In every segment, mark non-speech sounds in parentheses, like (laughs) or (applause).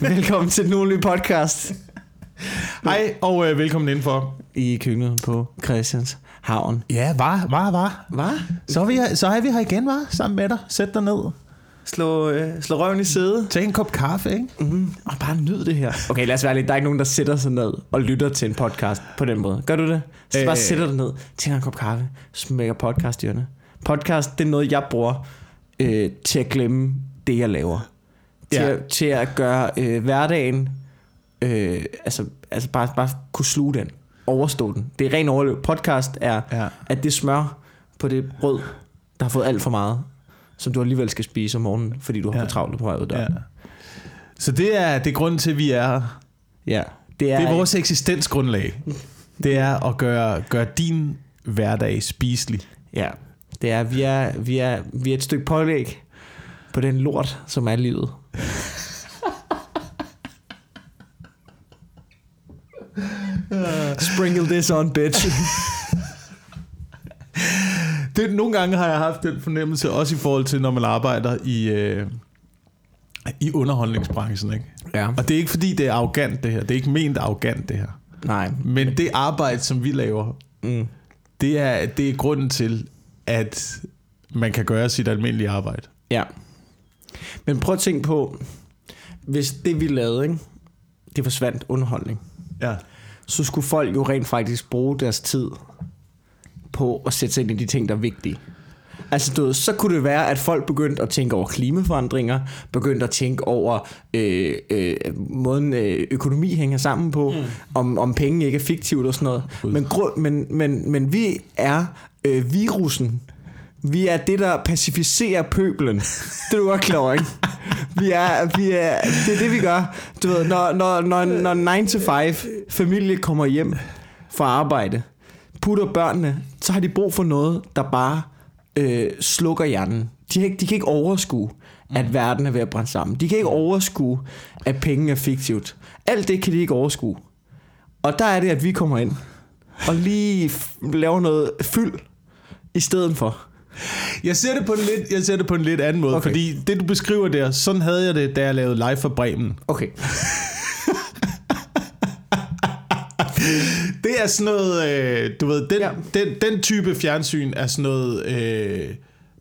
Velkommen til den ugenlige podcast Hej og øh, velkommen indenfor. i køkkenet på Christians Havn. Ja, var, var, var. Hvad? Så er vi, her- så er vi her igen, var Sammen med dig. Sæt dig ned. Slå, øh, slå røven i sædet. Tag en kop kaffe, ikke? Mm, og bare nyd det her. Okay, lad os være lidt. Der er ikke nogen, der sætter sig ned og lytter til en podcast på den måde. Gør du det? Så Øh. bare sætter dig ned, tænder en kop kaffe, smækker podcast i ørerne. Podcast, det er noget, jeg bruger øh, til at glemme det, jeg laver. Til, Ja. at, til at gøre øh, hverdagen, øh, altså, altså bare, bare kunne sluge den, overstå den. Det er ren overlev. Podcast er, Ja. at det smør på det brød, der har fået alt for meget, som du alligevel skal spise om morgenen, fordi du har Ja. for travlt på vej ud ja. Så det er, det grunden til, at vi er her. ja. Det er, Det er vores eksistensgrundlag. Det er at gøre, gøre din hverdag spiselig. Ja, det er, vi er, vi er, vi er et stykke pålæg på den lort, som er livet. Sprinkle this on, bitch. Det, nogle gange har jeg haft den fornemmelse, også i forhold til, når man arbejder i, øh, i underholdningsbranchen. Ikke? Ja. Og det er ikke fordi, det er arrogant, det her. Det er ikke ment arrogant, det her. Nej. Men det arbejde, som vi laver, Mm. det er, det er grunden til, at man kan gøre sit almindelige arbejde. Ja. Men prøv at tænke på, hvis det vi lavede, ikke, det forsvandt underholdning, Ja. så skulle folk jo rent faktisk bruge deres tid på at sætte sig ind i de ting, der er vigtige. Altså, du ved, så kunne det være, at folk begyndte at tænke over klimaforandringer, begyndte at tænke over øh, øh, måden øh, økonomi hænger sammen på, mm. om, om penge ikke er fiktivt og sådan noget. Men, grund, men, men, men vi er øh, virusen. Vi er det, der pacificerer pøbelen. Det er du godt klar over, ikke? Vi er, vi er, det er det, vi gør. Du ved, når, når, når, når 9 to 5 familie kommer hjem fra arbejde, putter børnene, så har de brug for noget, der bare øh, slukker hjernen. De, kan ikke, de kan ikke overskue, at verden er ved at brænde sammen. De kan ikke overskue, at penge er fiktivt. Alt det kan de ikke overskue. Og der er det, at vi kommer ind og lige laver noget fyld i stedet for. Jeg ser det på en lidt, jeg ser det på en lidt anden måde, Okay. fordi det du beskriver der, sådan havde jeg det, da jeg lavede live for Bremen. Okay. Det er sådan noget, øh, du ved, den, Ja. den, den type fjernsyn er sådan noget, øh,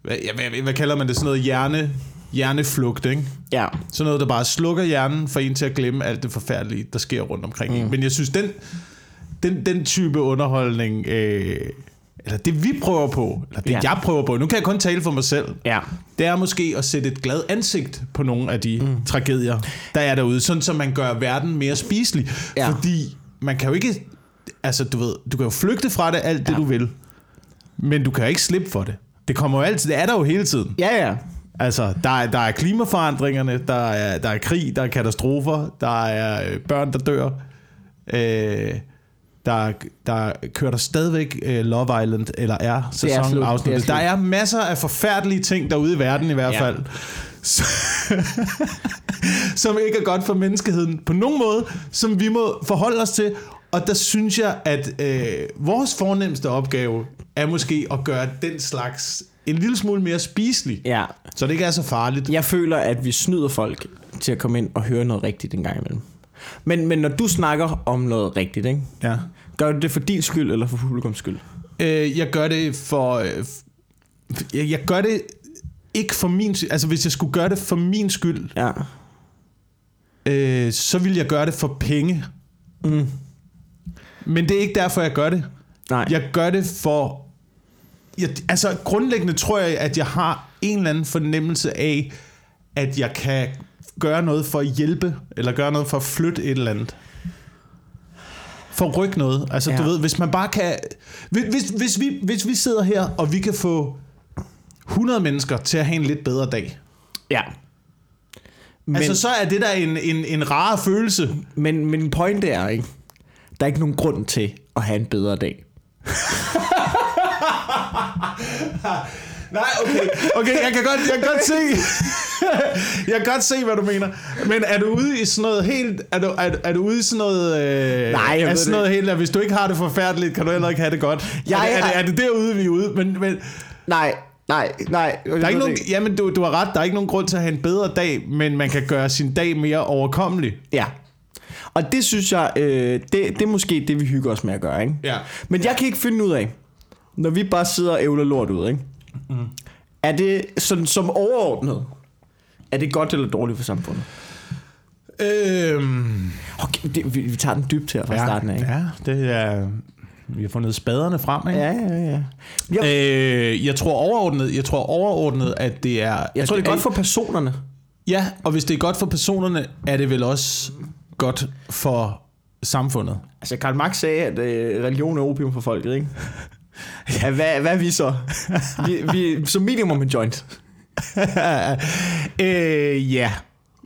hvad, hvad, hvad kalder man det, sådan noget hjerne, hjerneflugt, ikke? Ja. Sådan noget, der bare slukker hjernen for en til at glemme alt det forfærdelige, der sker rundt omkring. Mm. Men jeg synes, den, den, den type underholdning, øh, eller det vi prøver på, eller det Ja. jeg prøver på, nu kan jeg kun tale for mig selv, Ja. det er måske at sætte et glad ansigt på nogle af de mm. tragedier, der er derude, sådan så man gør verden mere spiselig. Ja. Fordi man kan jo ikke, altså du ved, du kan jo flygte fra det alt det, Ja. du vil, men du kan jo ikke slippe for det. Det kommer jo altid, det er der jo hele tiden. Ja, ja. Altså, der er, der er klimaforandringerne, der er, der er krig, der er katastrofer, der er øh, børn, der dør. Øh, der, der kører der stadigvæk øh, Love Island, eller er er sæsonafsnittet. slut. Der er masser af forfærdelige ting derude i verden i hvert Ja. fald. (laughs) Som ikke er godt for menneskeheden på nogen måde, som vi må forholde os til. Og der synes jeg, at øh, vores fornemmeste opgave er måske at gøre den slags en lille smule mere spiselig. Ja. Så det ikke er så farligt. Jeg føler, at vi snyder folk til at komme ind og høre noget rigtigt en gang imellem. Men, men når du snakker om noget rigtigt, ikke? Ja. gør du det for din skyld eller for publikums skyld? Øh, jeg gør det for... Øh, jeg, jeg gør det ikke for min skyld. Altså, hvis jeg skulle gøre det for min skyld, Ja. øh, så ville jeg gøre det for penge. Mm. Men det er ikke derfor, jeg gør det. Nej. Jeg gør det for... Jeg, altså, grundlæggende tror jeg, at jeg har en eller anden fornemmelse af, at jeg kan gøre noget for at hjælpe, eller gøre noget for at flytte et eller andet. For at rykke noget. Altså, ja. Du ved, hvis man bare kan... Hvis, hvis, hvis, vi, hvis vi sidder her, og vi kan få 100 mennesker til at have en lidt bedre dag. Ja. Men, Men, altså, så er det der en, en, en rar følelse. men min pointe er, ikke? Der er ikke nogen grund til at have en bedre dag. (laughs) Nej, okay. Okay, jeg kan godt, jeg kan godt se... (laughs) jeg kan godt se, hvad du mener. Men er du ude i sådan noget helt... Er du, er, er du ude i sådan noget... Øh, Nej, jeg er sådan det noget helt... At hvis du ikke har det forfærdeligt, kan du heller ikke have det godt. Jeg er, det, er, er- det, er det derude, vi er ude? Men, men Nej, Nej, nej. Der er ikke nogen, jamen, du, du har ret, der er ikke nogen grund til at have en bedre dag, men man kan gøre sin dag mere overkommelig. Ja. Og det synes jeg, øh, det, det er måske det, vi hygger os med at gøre, ikke? Ja. Men jeg kan ikke finde ud af, når vi bare sidder og ævler lort ud, ikke? Mm. Er det sådan som overordnet, er det godt eller dårligt for samfundet? Øhm, Okay, det, vi, vi tager den dybt her fra ja, starten af, ikke? ja, det er... Vi har fundet spaderne frem, ikke? Ja, ja, ja. Jeg, Øh, jeg tror overordnet, jeg tror overordnet, at det er... jeg tror, det er godt for personerne. Ja, og hvis det er godt for personerne, er det vel også godt for samfundet. Altså, Karl Marx sagde, at øh, religion er opium for folket, ikke? (laughs) Ja, hvad, hvad er vi så? Vi, vi, som minimum en joint. (laughs) øh, ja,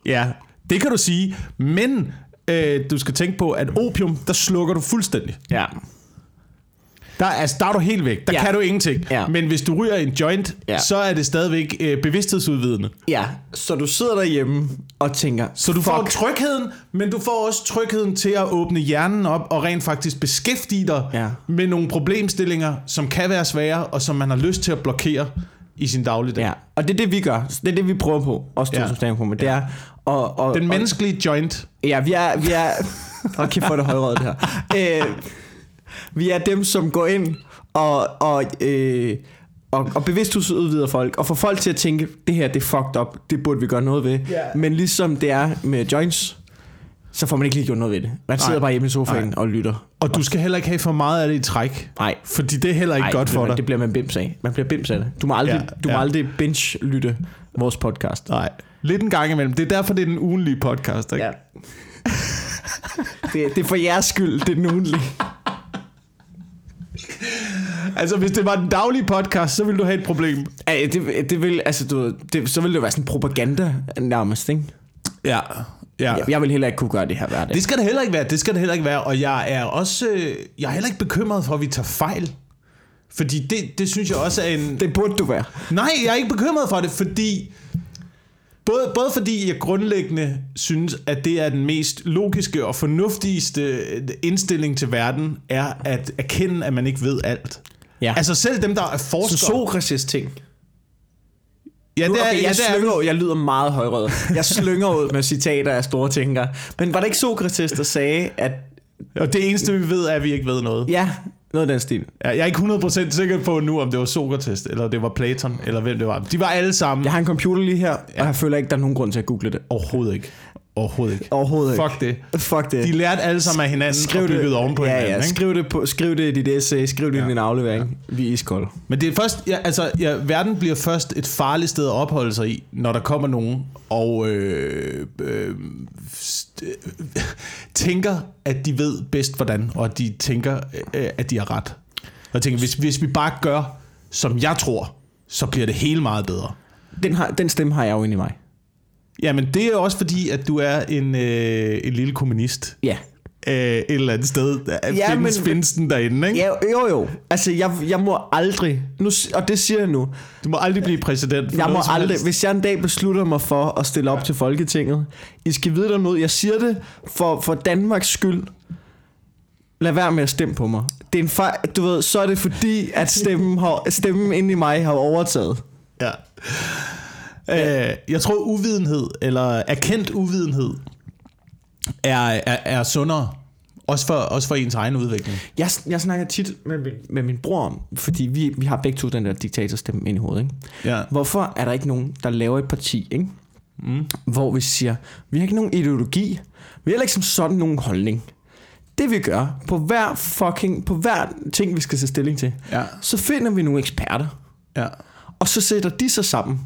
ja, det kan du sige. Men øh, du skal tænke på, at opium, der slukker du fuldstændig. Ja. Der, altså, der er du helt væk. Der Ja. kan du ingenting. Ja. Men hvis du ryger en joint, Ja. så er det stadigvæk øh, bevidsthedsudvidende. Ja, så du sidder derhjemme og tænker, Så du får fuck, trygheden, men du får også trygheden til at åbne hjernen op og rent faktisk beskæftige dig Ja. med nogle problemstillinger, som kan være svære, og som man har lyst til at blokere i sin dagligdag. Ja, og det er det, vi gør. Det er det, vi prøver på, også to Ja. som stand på, men det er... Og, og, Den og, menneskelige joint. Ja, vi er... Vi er (laughs) kæft, for det højrøde, det her. Øh, vi er dem, som går ind og, og, øh, og, og bevidst udvider folk, og får folk til at tænke, det her, det er fucked up, det burde vi gøre noget ved. Ja. Men ligesom det er med joints, så får man ikke lige gjort noget ved det. Man sidder Nej. bare hjemme i sofaen Nej. og lytter. Og du skal heller ikke have for meget af det i træk. Nej. Fordi det er heller ikke Ej, godt for bliver, dig. Det bliver man bims af. Man bliver bims af det. Du må aldrig, Ja, du må ja. aldrig binge-lytte vores podcast. Nej. Lidt en gang imellem. Det er derfor, det er den ugenlige podcast. Ikke? Ja. det, det er for jeres skyld, det er den ugenlige. Altså, hvis det var den daglige podcast, så ville du have et problem. Ej, det, det vil, altså, du, det, så ville det være sådan propaganda nærmest, ikke? Ja. Ja. Jeg, jeg vil heller ikke kunne gøre det her hver dag. Det skal det heller ikke være. Det skal det heller ikke være. Og jeg er også... øh, Jeg er heller ikke bekymret for, at vi tager fejl. Fordi det, det synes jeg også er en... det burde du være. Nej, jeg er ikke bekymret for det, fordi... Både, både fordi jeg grundlæggende synes, at det er den mest logiske og fornuftigste indstilling til verden, er at erkende, at man ikke ved alt. Ja. Altså selv dem, der er Så forskere... Sokrates ting. Ja, det er, okay, ja, jeg, det er, slynger, jeg lyder meget højrød. Jeg slynger ud med citater af store tænkere. Men var det ikke Sokrates, der sagde, at og det eneste, vi ved, er, at vi ikke ved noget. ja, noget af den stil. Ja, Jeg er ikke 100% sikker på nu, om det var Sokrates, eller det var Platon, eller hvem det var. De var alle sammen. Jeg har en computer lige her, og jeg føler ikke, der er nogen grund til at google det. Overhovedet ikke. Overhovedet ikke. Overhovedet ikke. Fuck det. Fuck det. De lærte alle sammen af hinanden Skriv og byggede det, oven på ja, hinanden. ja, ikke? skriv det, på, skriv det i dit essay, skriv det Ja. i din aflevering. Vi er iskolde. Men det er først, ja, altså, ja, verden bliver først et farligt sted at opholde sig i, når der kommer nogen og øh, øh, tænker, at de ved bedst hvordan, og at de tænker, øh, at de har ret. Og jeg tænker, hvis, hvis vi bare gør, som jeg tror, så bliver det hele meget bedre. Den, har, den stemme har jeg jo inde i mig. Jamen, det er også fordi, at du er en, øh, en lille kommunist. Ja. Øh, et eller andet sted. Der Ja, findes, men- findes den derinde, ikke? ja jo, jo. Altså, jeg, jeg må aldrig, nu, og det siger jeg nu, Du må aldrig blive præsident. For jeg må aldrig, helst. hvis jeg en dag beslutter mig for at stille op til Folketinget, I skal vide der noget, jeg siger det for, for Danmarks skyld, lad være med at stemme på mig. Det er en fejl, du ved, så er det fordi, at stemmen, har, stemmen inde i mig har overtaget. Ja. Øh, jeg tror uvidenhed, eller erkendt uvidenhed, er, er, er sundere. Også for, også for ens egen udvikling. Jeg, jeg snakker tit med min, med min bror om, fordi vi, vi har begge to den der diktatorstemme ind i hovedet. Ikke? Ja. Hvorfor er der ikke nogen, der laver et parti, ikke? Mm. hvor vi siger, vi har ikke nogen ideologi, vi har heller ikke som sådan nogen holdning. Det vi gør, på hver fucking, på hver ting, vi skal tage stilling til, Ja. så finder vi nogle eksperter, ja. og så sætter de sig sammen,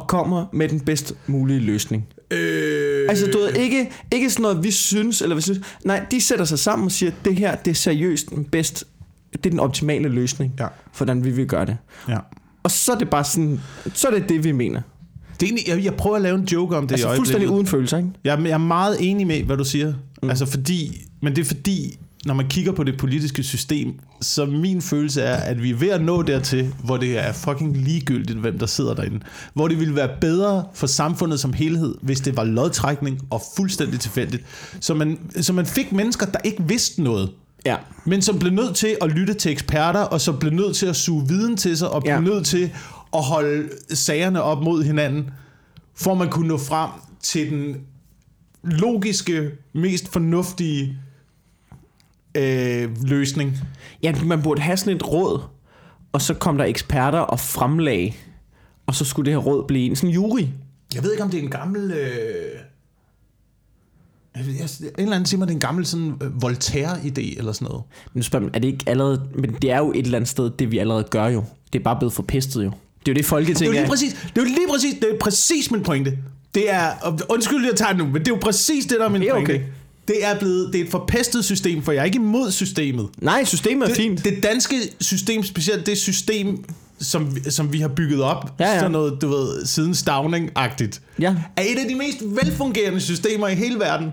og kommer med den bedst mulige løsning. Øh, Altså, du ved, ikke, ikke sådan noget, vi synes, eller vi synes. Nej, de sætter sig sammen og siger, det her, det er seriøst den bedst, det er den optimale løsning, Ja. for hvordan vi vil gøre det. ja. Og så er det bare sådan, så er det det, vi mener. Det er egentlig, jeg, jeg prøver at lave en joke om det Altså i fuldstændig øjeblikket. uden følelser, ikke? Jeg, er- jeg er meget enig med, hvad du siger. Mm. Altså fordi, men det er fordi, når man kigger på det politiske system, så min følelse er, at vi er ved at nå dertil, hvor det er fucking ligegyldigt, hvem der sidder derinde. Hvor det ville være bedre for samfundet som helhed, hvis det var lodtrækning og fuldstændig tilfældigt. Så man, så man fik mennesker, der ikke vidste noget. Ja. Men som blev nødt til at lytte til eksperter, og som blev nødt til at suge viden til sig, og blev Ja. nødt til at holde sagerne op mod hinanden, for man kunne nå frem til den logiske, mest fornuftige øh, løsning. Ja, man burde have sådan et råd, og så kom der eksperter og fremlag, og så skulle det her råd blive en sådan jury. Jeg ved ikke, om det er en gammel... Øh... jeg En eller anden siger mig, det er en gammel sådan øh, Voltaire-idé eller sådan noget. Men nu spørger man, er det ikke allerede... Men det er jo et eller andet sted, det vi allerede gør jo. Det er bare blevet forpestet jo. Det er jo det, Det er Folketinget jo lige præcis, det er jo lige præcis, det er præcis min pointe. Det er, undskyld, jeg tager det nu, men det er jo præcis det, der er min Det er pointe. okay. Det er blevet, det er et forpestet system, for jeg er ikke imod systemet. Nej, systemet er fint. Det, det danske system, specielt det system, som, som vi har bygget op, Ja, ja. sådan noget, du ved, siden Stavning-agtigt, Ja. er et af de mest velfungerende systemer i hele verden.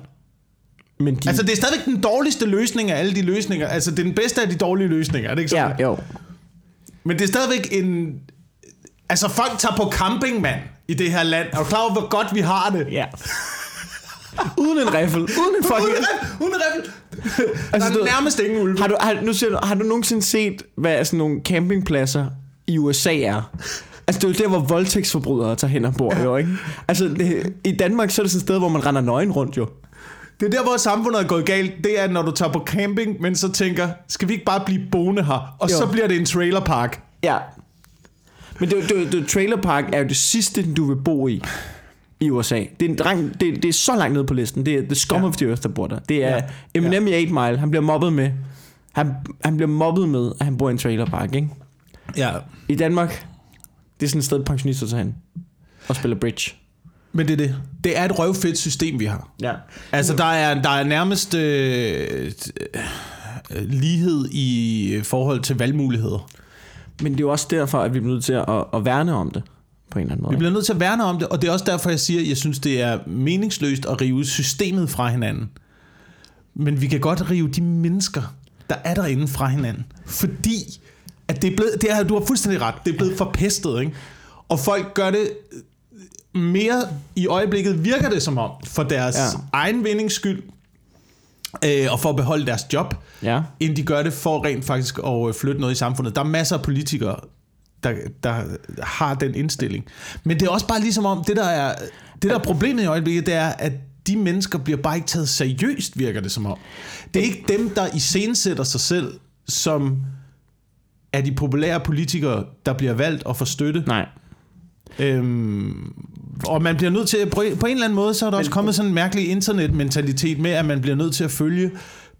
Men de... Altså, det er stadigvæk den dårligste løsning af alle de løsninger. Altså, det er den bedste af de dårlige løsninger, er det ikke sådan? ja, jo. Men det er stadigvæk en... Altså, folk tager på camping, mand, i det her land. Er du klar over, hvor godt vi har det? Ja. Uden en riffel. Uden en fucking... Uden uden riffel. Der Altså, er du- nærmest ingen ulve. Har du, har, nu siger du, har du nogensinde set, hvad sådan nogle campingpladser i USA er? Altså, det er jo der, hvor voldtægtsforbrydere tager hen og bor, jo, ikke? Altså, det, i Danmark, så er det sådan et sted, hvor man render nøgen rundt, jo. Det er der, hvor samfundet er gået galt. Det er, når du tager på camping, men så tænker, skal vi ikke bare blive boende her? Og Jo. så bliver det en trailerpark. Ja. Men det, det, det, trailer park er jo det sidste, du vil bo i i USA. Det er, en dreng, det, det er så langt nede på listen. Det er the scum Ja. ja. of the earth, der bor der. Det er Ja. ja. Eminem i 8 Mile. Han bliver mobbet med. Han, han bliver mobbet med, at han bor i en trailer park, ikke? Ja. I Danmark, det er sådan et sted, pensionister tager hen og spiller bridge. Men det er det. Det er et røvfedt system, vi har. Ja. Altså, der er, der er nærmest øh, øh, lighed i forhold til valgmuligheder. Men det er jo også derfor, at vi bliver nødt til at, at værne om det på en eller anden måde. Vi bliver nødt til at værne om det, og det er også derfor, jeg siger, at jeg synes, det er meningsløst at rive systemet fra hinanden. Men vi kan godt rive de mennesker, der er derinde fra hinanden. Fordi at det er blevet, det er, du har fuldstændig ret, det er blevet forpestet, ikke? Og folk gør det mere i øjeblikket, virker det som om, for deres ja. Egen vindings skyld, øh, og for at beholde deres job, Ja. end de gør det for rent faktisk at øh, flytte noget i samfundet. Der er masser af politikere, der, der har den indstilling. Men det er også bare ligesom om, det der er, det der er problemet i øjeblikket, det er, at de mennesker bliver bare ikke taget seriøst, virker det som om. Det er ikke dem, der iscenesætter sig selv, som er de populære politikere, der bliver valgt og får støtte. Nej. Øhm, og man bliver nødt til, at, på en eller anden måde, så er der også kommet sådan en mærkelig internetmentalitet med, at man bliver nødt til at følge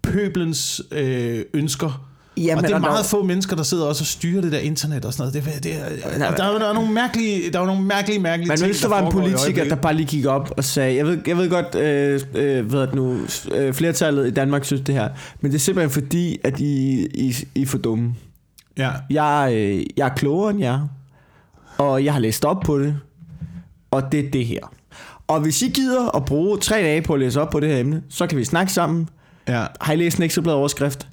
pøbelens øh, ønsker. Jamen, og det er og der- meget få mennesker, der sidder også og styrer det der internet og sådan noget. Det, det, er, der, er, der er nogle mærkelige, der er nogle mærkelige, mærkelige Men ting, hvis der var en politiker, der bare lige gik op og sagde, jeg ved, jeg ved godt, øh, øh, ved at nu, øh, flertallet i Danmark synes det her, men det er simpelthen fordi, at I, I, I er for dumme. Ja. Jeg, øh, jeg er klogere end jer, og jeg har læst op på det, og det er det her. Og hvis I gider at bruge tre dage på at læse op på det her emne, så kan vi snakke sammen. Ja. Har I læst en ekstrablad overskrift?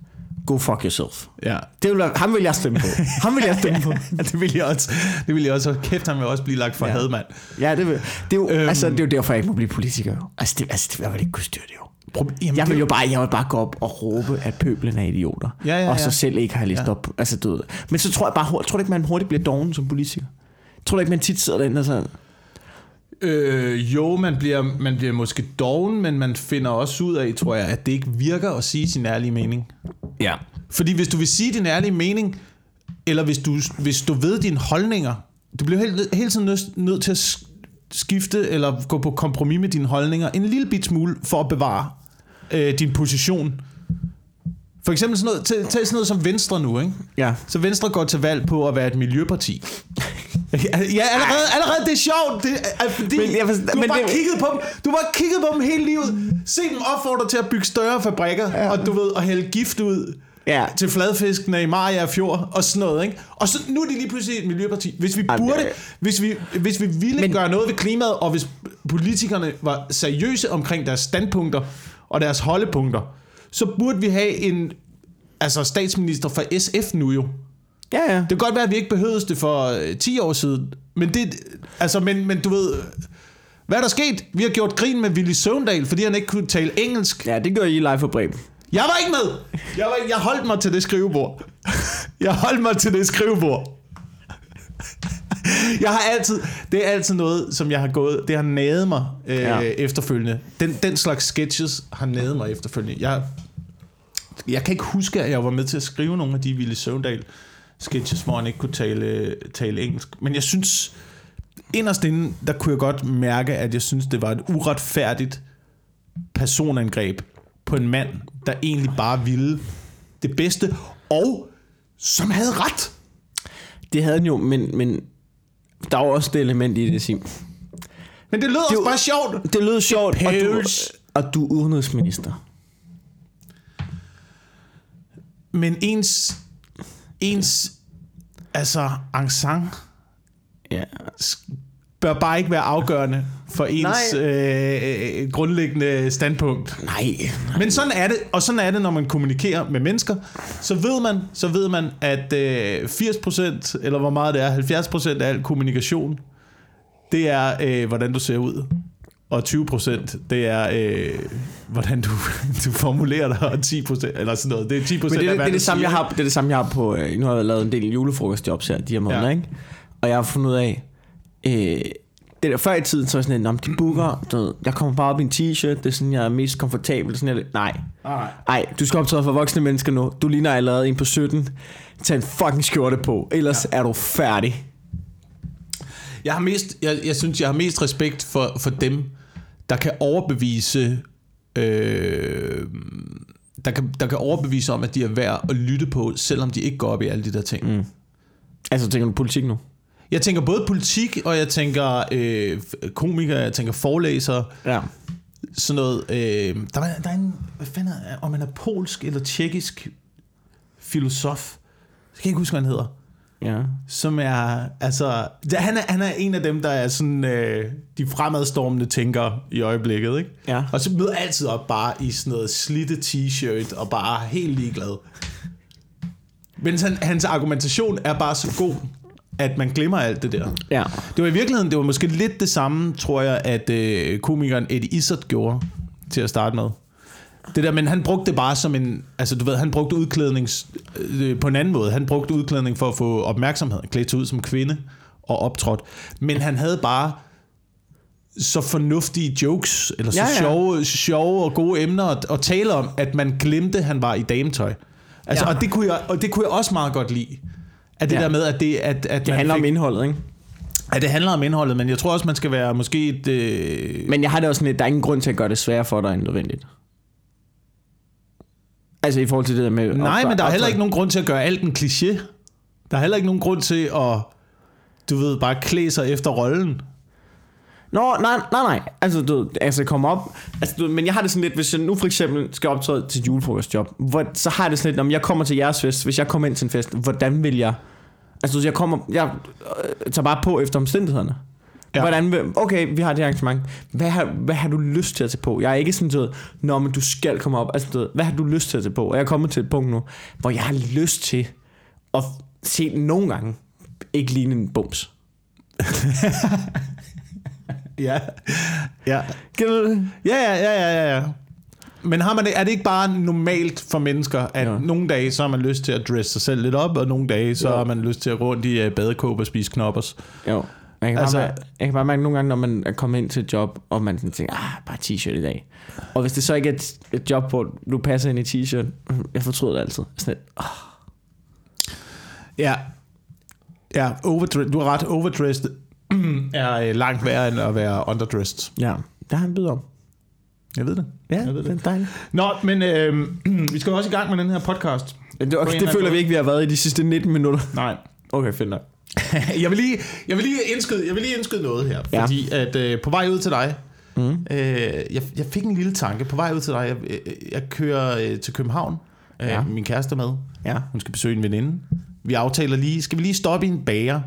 Go fuck yourself. ja. Det vil, ham vil jeg stemme på. Ham vil jeg (laughs) stemme på. ja, det vil jeg også. Det vil jeg også. Kæft, han vil også blive lagt for ja. Ja. had, mand. Ja, det, vil, det, er jo, Øhm. altså, det er jo derfor, jeg ikke må blive politiker. Altså, det, altså det, jeg vil ikke kunne styre det jo. Proble- Jamen, Jeg vil jo bare, jeg vil bare gå op og råbe, at pøblen er idioter. Ja, ja, Og ja. så selv ikke har læst Ja. op. Altså, du ved. Men så tror jeg bare, tror du ikke, man hurtigt bliver doven som politiker? Tror du ikke, man tit sidder derinde og sådan, Øh, jo, man bliver, man bliver måske doven, men man finder også ud af, tror jeg, at det ikke virker at sige sin ærlige mening ja. Fordi hvis du vil sige din ærlige mening, eller hvis du, hvis du ved dine holdninger, du bliver hele, hele tiden nødt, nød til at skifte eller gå på kompromis med dine holdninger en lille bit smule for at bevare øh, din position. For eksempel sådan noget, tag, tag sådan noget som Venstre nu, ikke? Ja. Så Venstre går til valg på at være et miljøparti. (laughs) Ja, allerede, allerede det er sjovt. Det er, fordi Men jeg forstår- du har bare det- kigget på dem. Du har bare kigget på dem hele livet. Se dem opfordre til at bygge større fabrikker, ja. og du ved, at hælde gift ud Ja. til fladfiskene i Maja Fjord og sådan noget, ikke? Og så nu er de lige pludselig et miljøparti. Hvis vi burde, det- hvis vi, hvis vi ville Men- gøre noget ved klimaet, og hvis politikerne var seriøse omkring deres standpunkter og deres holdepunkter, så burde vi have en altså statsminister fra SF nu jo. Ja, ja. Det kan godt være, at vi ikke behøvede det for øh, 10 år siden, men det, altså, men, men du ved, hvad er der sket? Vi har gjort grin med Willy Søvndal, fordi han ikke kunne tale engelsk. Ja, det gør I live for Bremen. Jeg var ikke med. Jeg, var, jeg holdt mig til det skrivebord. (laughs) Jeg holdt mig til det skrivebord. Jeg har altid, det er altid noget, som jeg har gået, det har naget mig øh, Ja. efterfølgende. Den, den slags sketches har naget mig efterfølgende. Jeg, jeg kan ikke huske, at jeg var med til at skrive nogle af de Ville Søvndal sketches, hvor han ikke kunne tale, tale engelsk. Men jeg synes, inderst inde, der kunne jeg godt mærke, at jeg synes, det var et uretfærdigt personangreb på en mand, der egentlig bare ville det bedste, og som havde ret. Det havde han jo, men, men der var også det element i det, Sim. Men det lød også bare sjovt. Det lød sjovt, og du, og du er udenrigsminister. Men ens, ens altså, encsang Ja. Bør bare ikke være afgørende for ens øh, øh, grundlæggende standpunkt. Nej. Men sådan er det, og sådan er det, når man kommunikerer med mennesker. Så ved man, så ved man at øh, 80%, eller hvor meget det er, 70% af al kommunikation, det er, øh, hvordan du ser ud. Og 20% det er, øh, hvordan du, (laughs) du formulerer dig, og 10% eller sådan noget. Det er 10% Men det, af, det, det, er det, samme, jeg har, det er det samme, jeg har på... Øh, nu har jeg lavet en del julefrokostjobs her de her måneder, Ja. ikke? Og jeg har fundet ud af... Øh, det der før i tiden, så var sådan, om de booker, du ved, jeg kommer bare op i en t-shirt, det er sådan, jeg er mest komfortabel. Sådan, jeg, nej, Nej. nej, du skal optræde for voksne mennesker nu. Du ligner allerede en på 17. Tag en fucking skjorte på, ellers ja. er du færdig. Jeg har mest, jeg, jeg synes, jeg har mest respekt for, for dem, der kan overbevise, øh, der, kan, der kan overbevise om, at de er værd at lytte på, selvom de ikke går op i alle de der ting. Mm. Altså, tænker du politik nu? Jeg tænker både politik, og jeg tænker øh, komikere, jeg tænker forelæsere, Ja. sådan noget. Øh, der, er, der er en, hvad fanden er, om han er polsk eller tjekkisk filosof, jeg kan ikke huske, hvad han hedder. Ja. som er, altså, ja, han er, han er en af dem, der er sådan, øh, de fremadstormende tænker i øjeblikket, ikke? Ja. Og så møder altid op bare i sådan noget slitte t-shirt, og bare helt ligeglad. Men han, hans argumentation er bare så god, at man glemmer alt det der. Ja. Det var i virkeligheden, det var måske lidt det samme, tror jeg, at øh, komikeren Eddie Izzard gjorde til at starte med. Det der, men han brugte det bare som en, altså du ved, han brugte udklædning øh, på en anden måde. Han brugte udklædning for at få opmærksomhed, klædt sig ud som kvinde og optrådt. Men han havde bare så fornuftige jokes, eller så Ja, ja. Sjove, sjove og gode emner at, at tale om, at man glemte, at han var i dametøj. Altså, Ja. og, det kunne jeg, og det kunne jeg også meget godt lide. At det Ja. der med, at det, at, at Det man handler fik, om indholdet, ikke? Ja, det handler om indholdet, men jeg tror også, man skal være måske et... Øh... Men jeg har det også sådan lidt, der er ingen grund til at gøre det sværere for dig end nødvendigt. Altså i forhold til det der med... Nej, men der er heller ikke nogen grund til at gøre alt en kliché. Der er heller ikke nogen grund til at, du ved, bare klæde sig efter rollen. Nå, nej, nej, nej. Altså, du altså komme op. Altså, du, men jeg har det sådan lidt, hvis jeg nu for eksempel skal optræde til julefrokostjob, hvor, så har jeg det sådan lidt, om jeg kommer til jeres fest, hvis jeg kommer ind til en fest, hvordan vil jeg... Altså, jeg kommer, jeg øh, tager bare på efter omstændighederne. Ja. Hvordan okay, vi har det arrangement. Hvad har, hvad har du lyst til at tage på? Jeg er ikke sådan, du ved, Nå, men du skal komme op. Altså, ved, hvad har du lyst til at tage på? Og jeg er kommet til et punkt nu, hvor jeg har lyst til at se nogle gange ikke ligne en bums. (laughs) Ja. Ja. Kender du det? Ja, ja, ja, ja, ja. Men har man det, er det ikke bare normalt for mennesker, at ja. nogle dage, så har man lyst til at dresse sig selv lidt op, og nogle dage, så Jo. har man lyst til at gå rundt i uh, badekåb og spise knoppers. Jo. Jeg kan, Altså- bare mærke, jeg kan bare mærke nogle gange, når man er kommet ind til et job, og man sådan tænker, ah, bare t-shirt i dag. Og hvis det så ikke er et, et job, hvor du passer ind i t-shirt, (laughs) jeg fortryder det altid. Sådan lidt, oh, Ja. Ja, overdressed. Du har ret. Overdressed (clears throat) er øh, langt værre end at være underdressed. ja, det har han bydet om. Jeg ved det. Ja, Jeg ved det er dejligt. Nå, men øh, (clears throat) vi skal jo også i gang med den her podcast. Det, okay, det anden føler vi ikke, vi har været i de sidste 19 minutter. Nej. Okay, fedt nok. (laughs) jeg, vil lige, jeg, vil lige indskyde, jeg vil lige indskyde noget her, Ja. fordi at øh, på vej ud til dig, Mm. øh, jeg, jeg fik en lille tanke. På vej ud til dig, jeg, jeg, jeg kører øh, til København, øh, Ja. min kæreste er med. Ja. Hun skal besøge en veninde. Vi aftaler lige, skal vi lige stoppe i en bager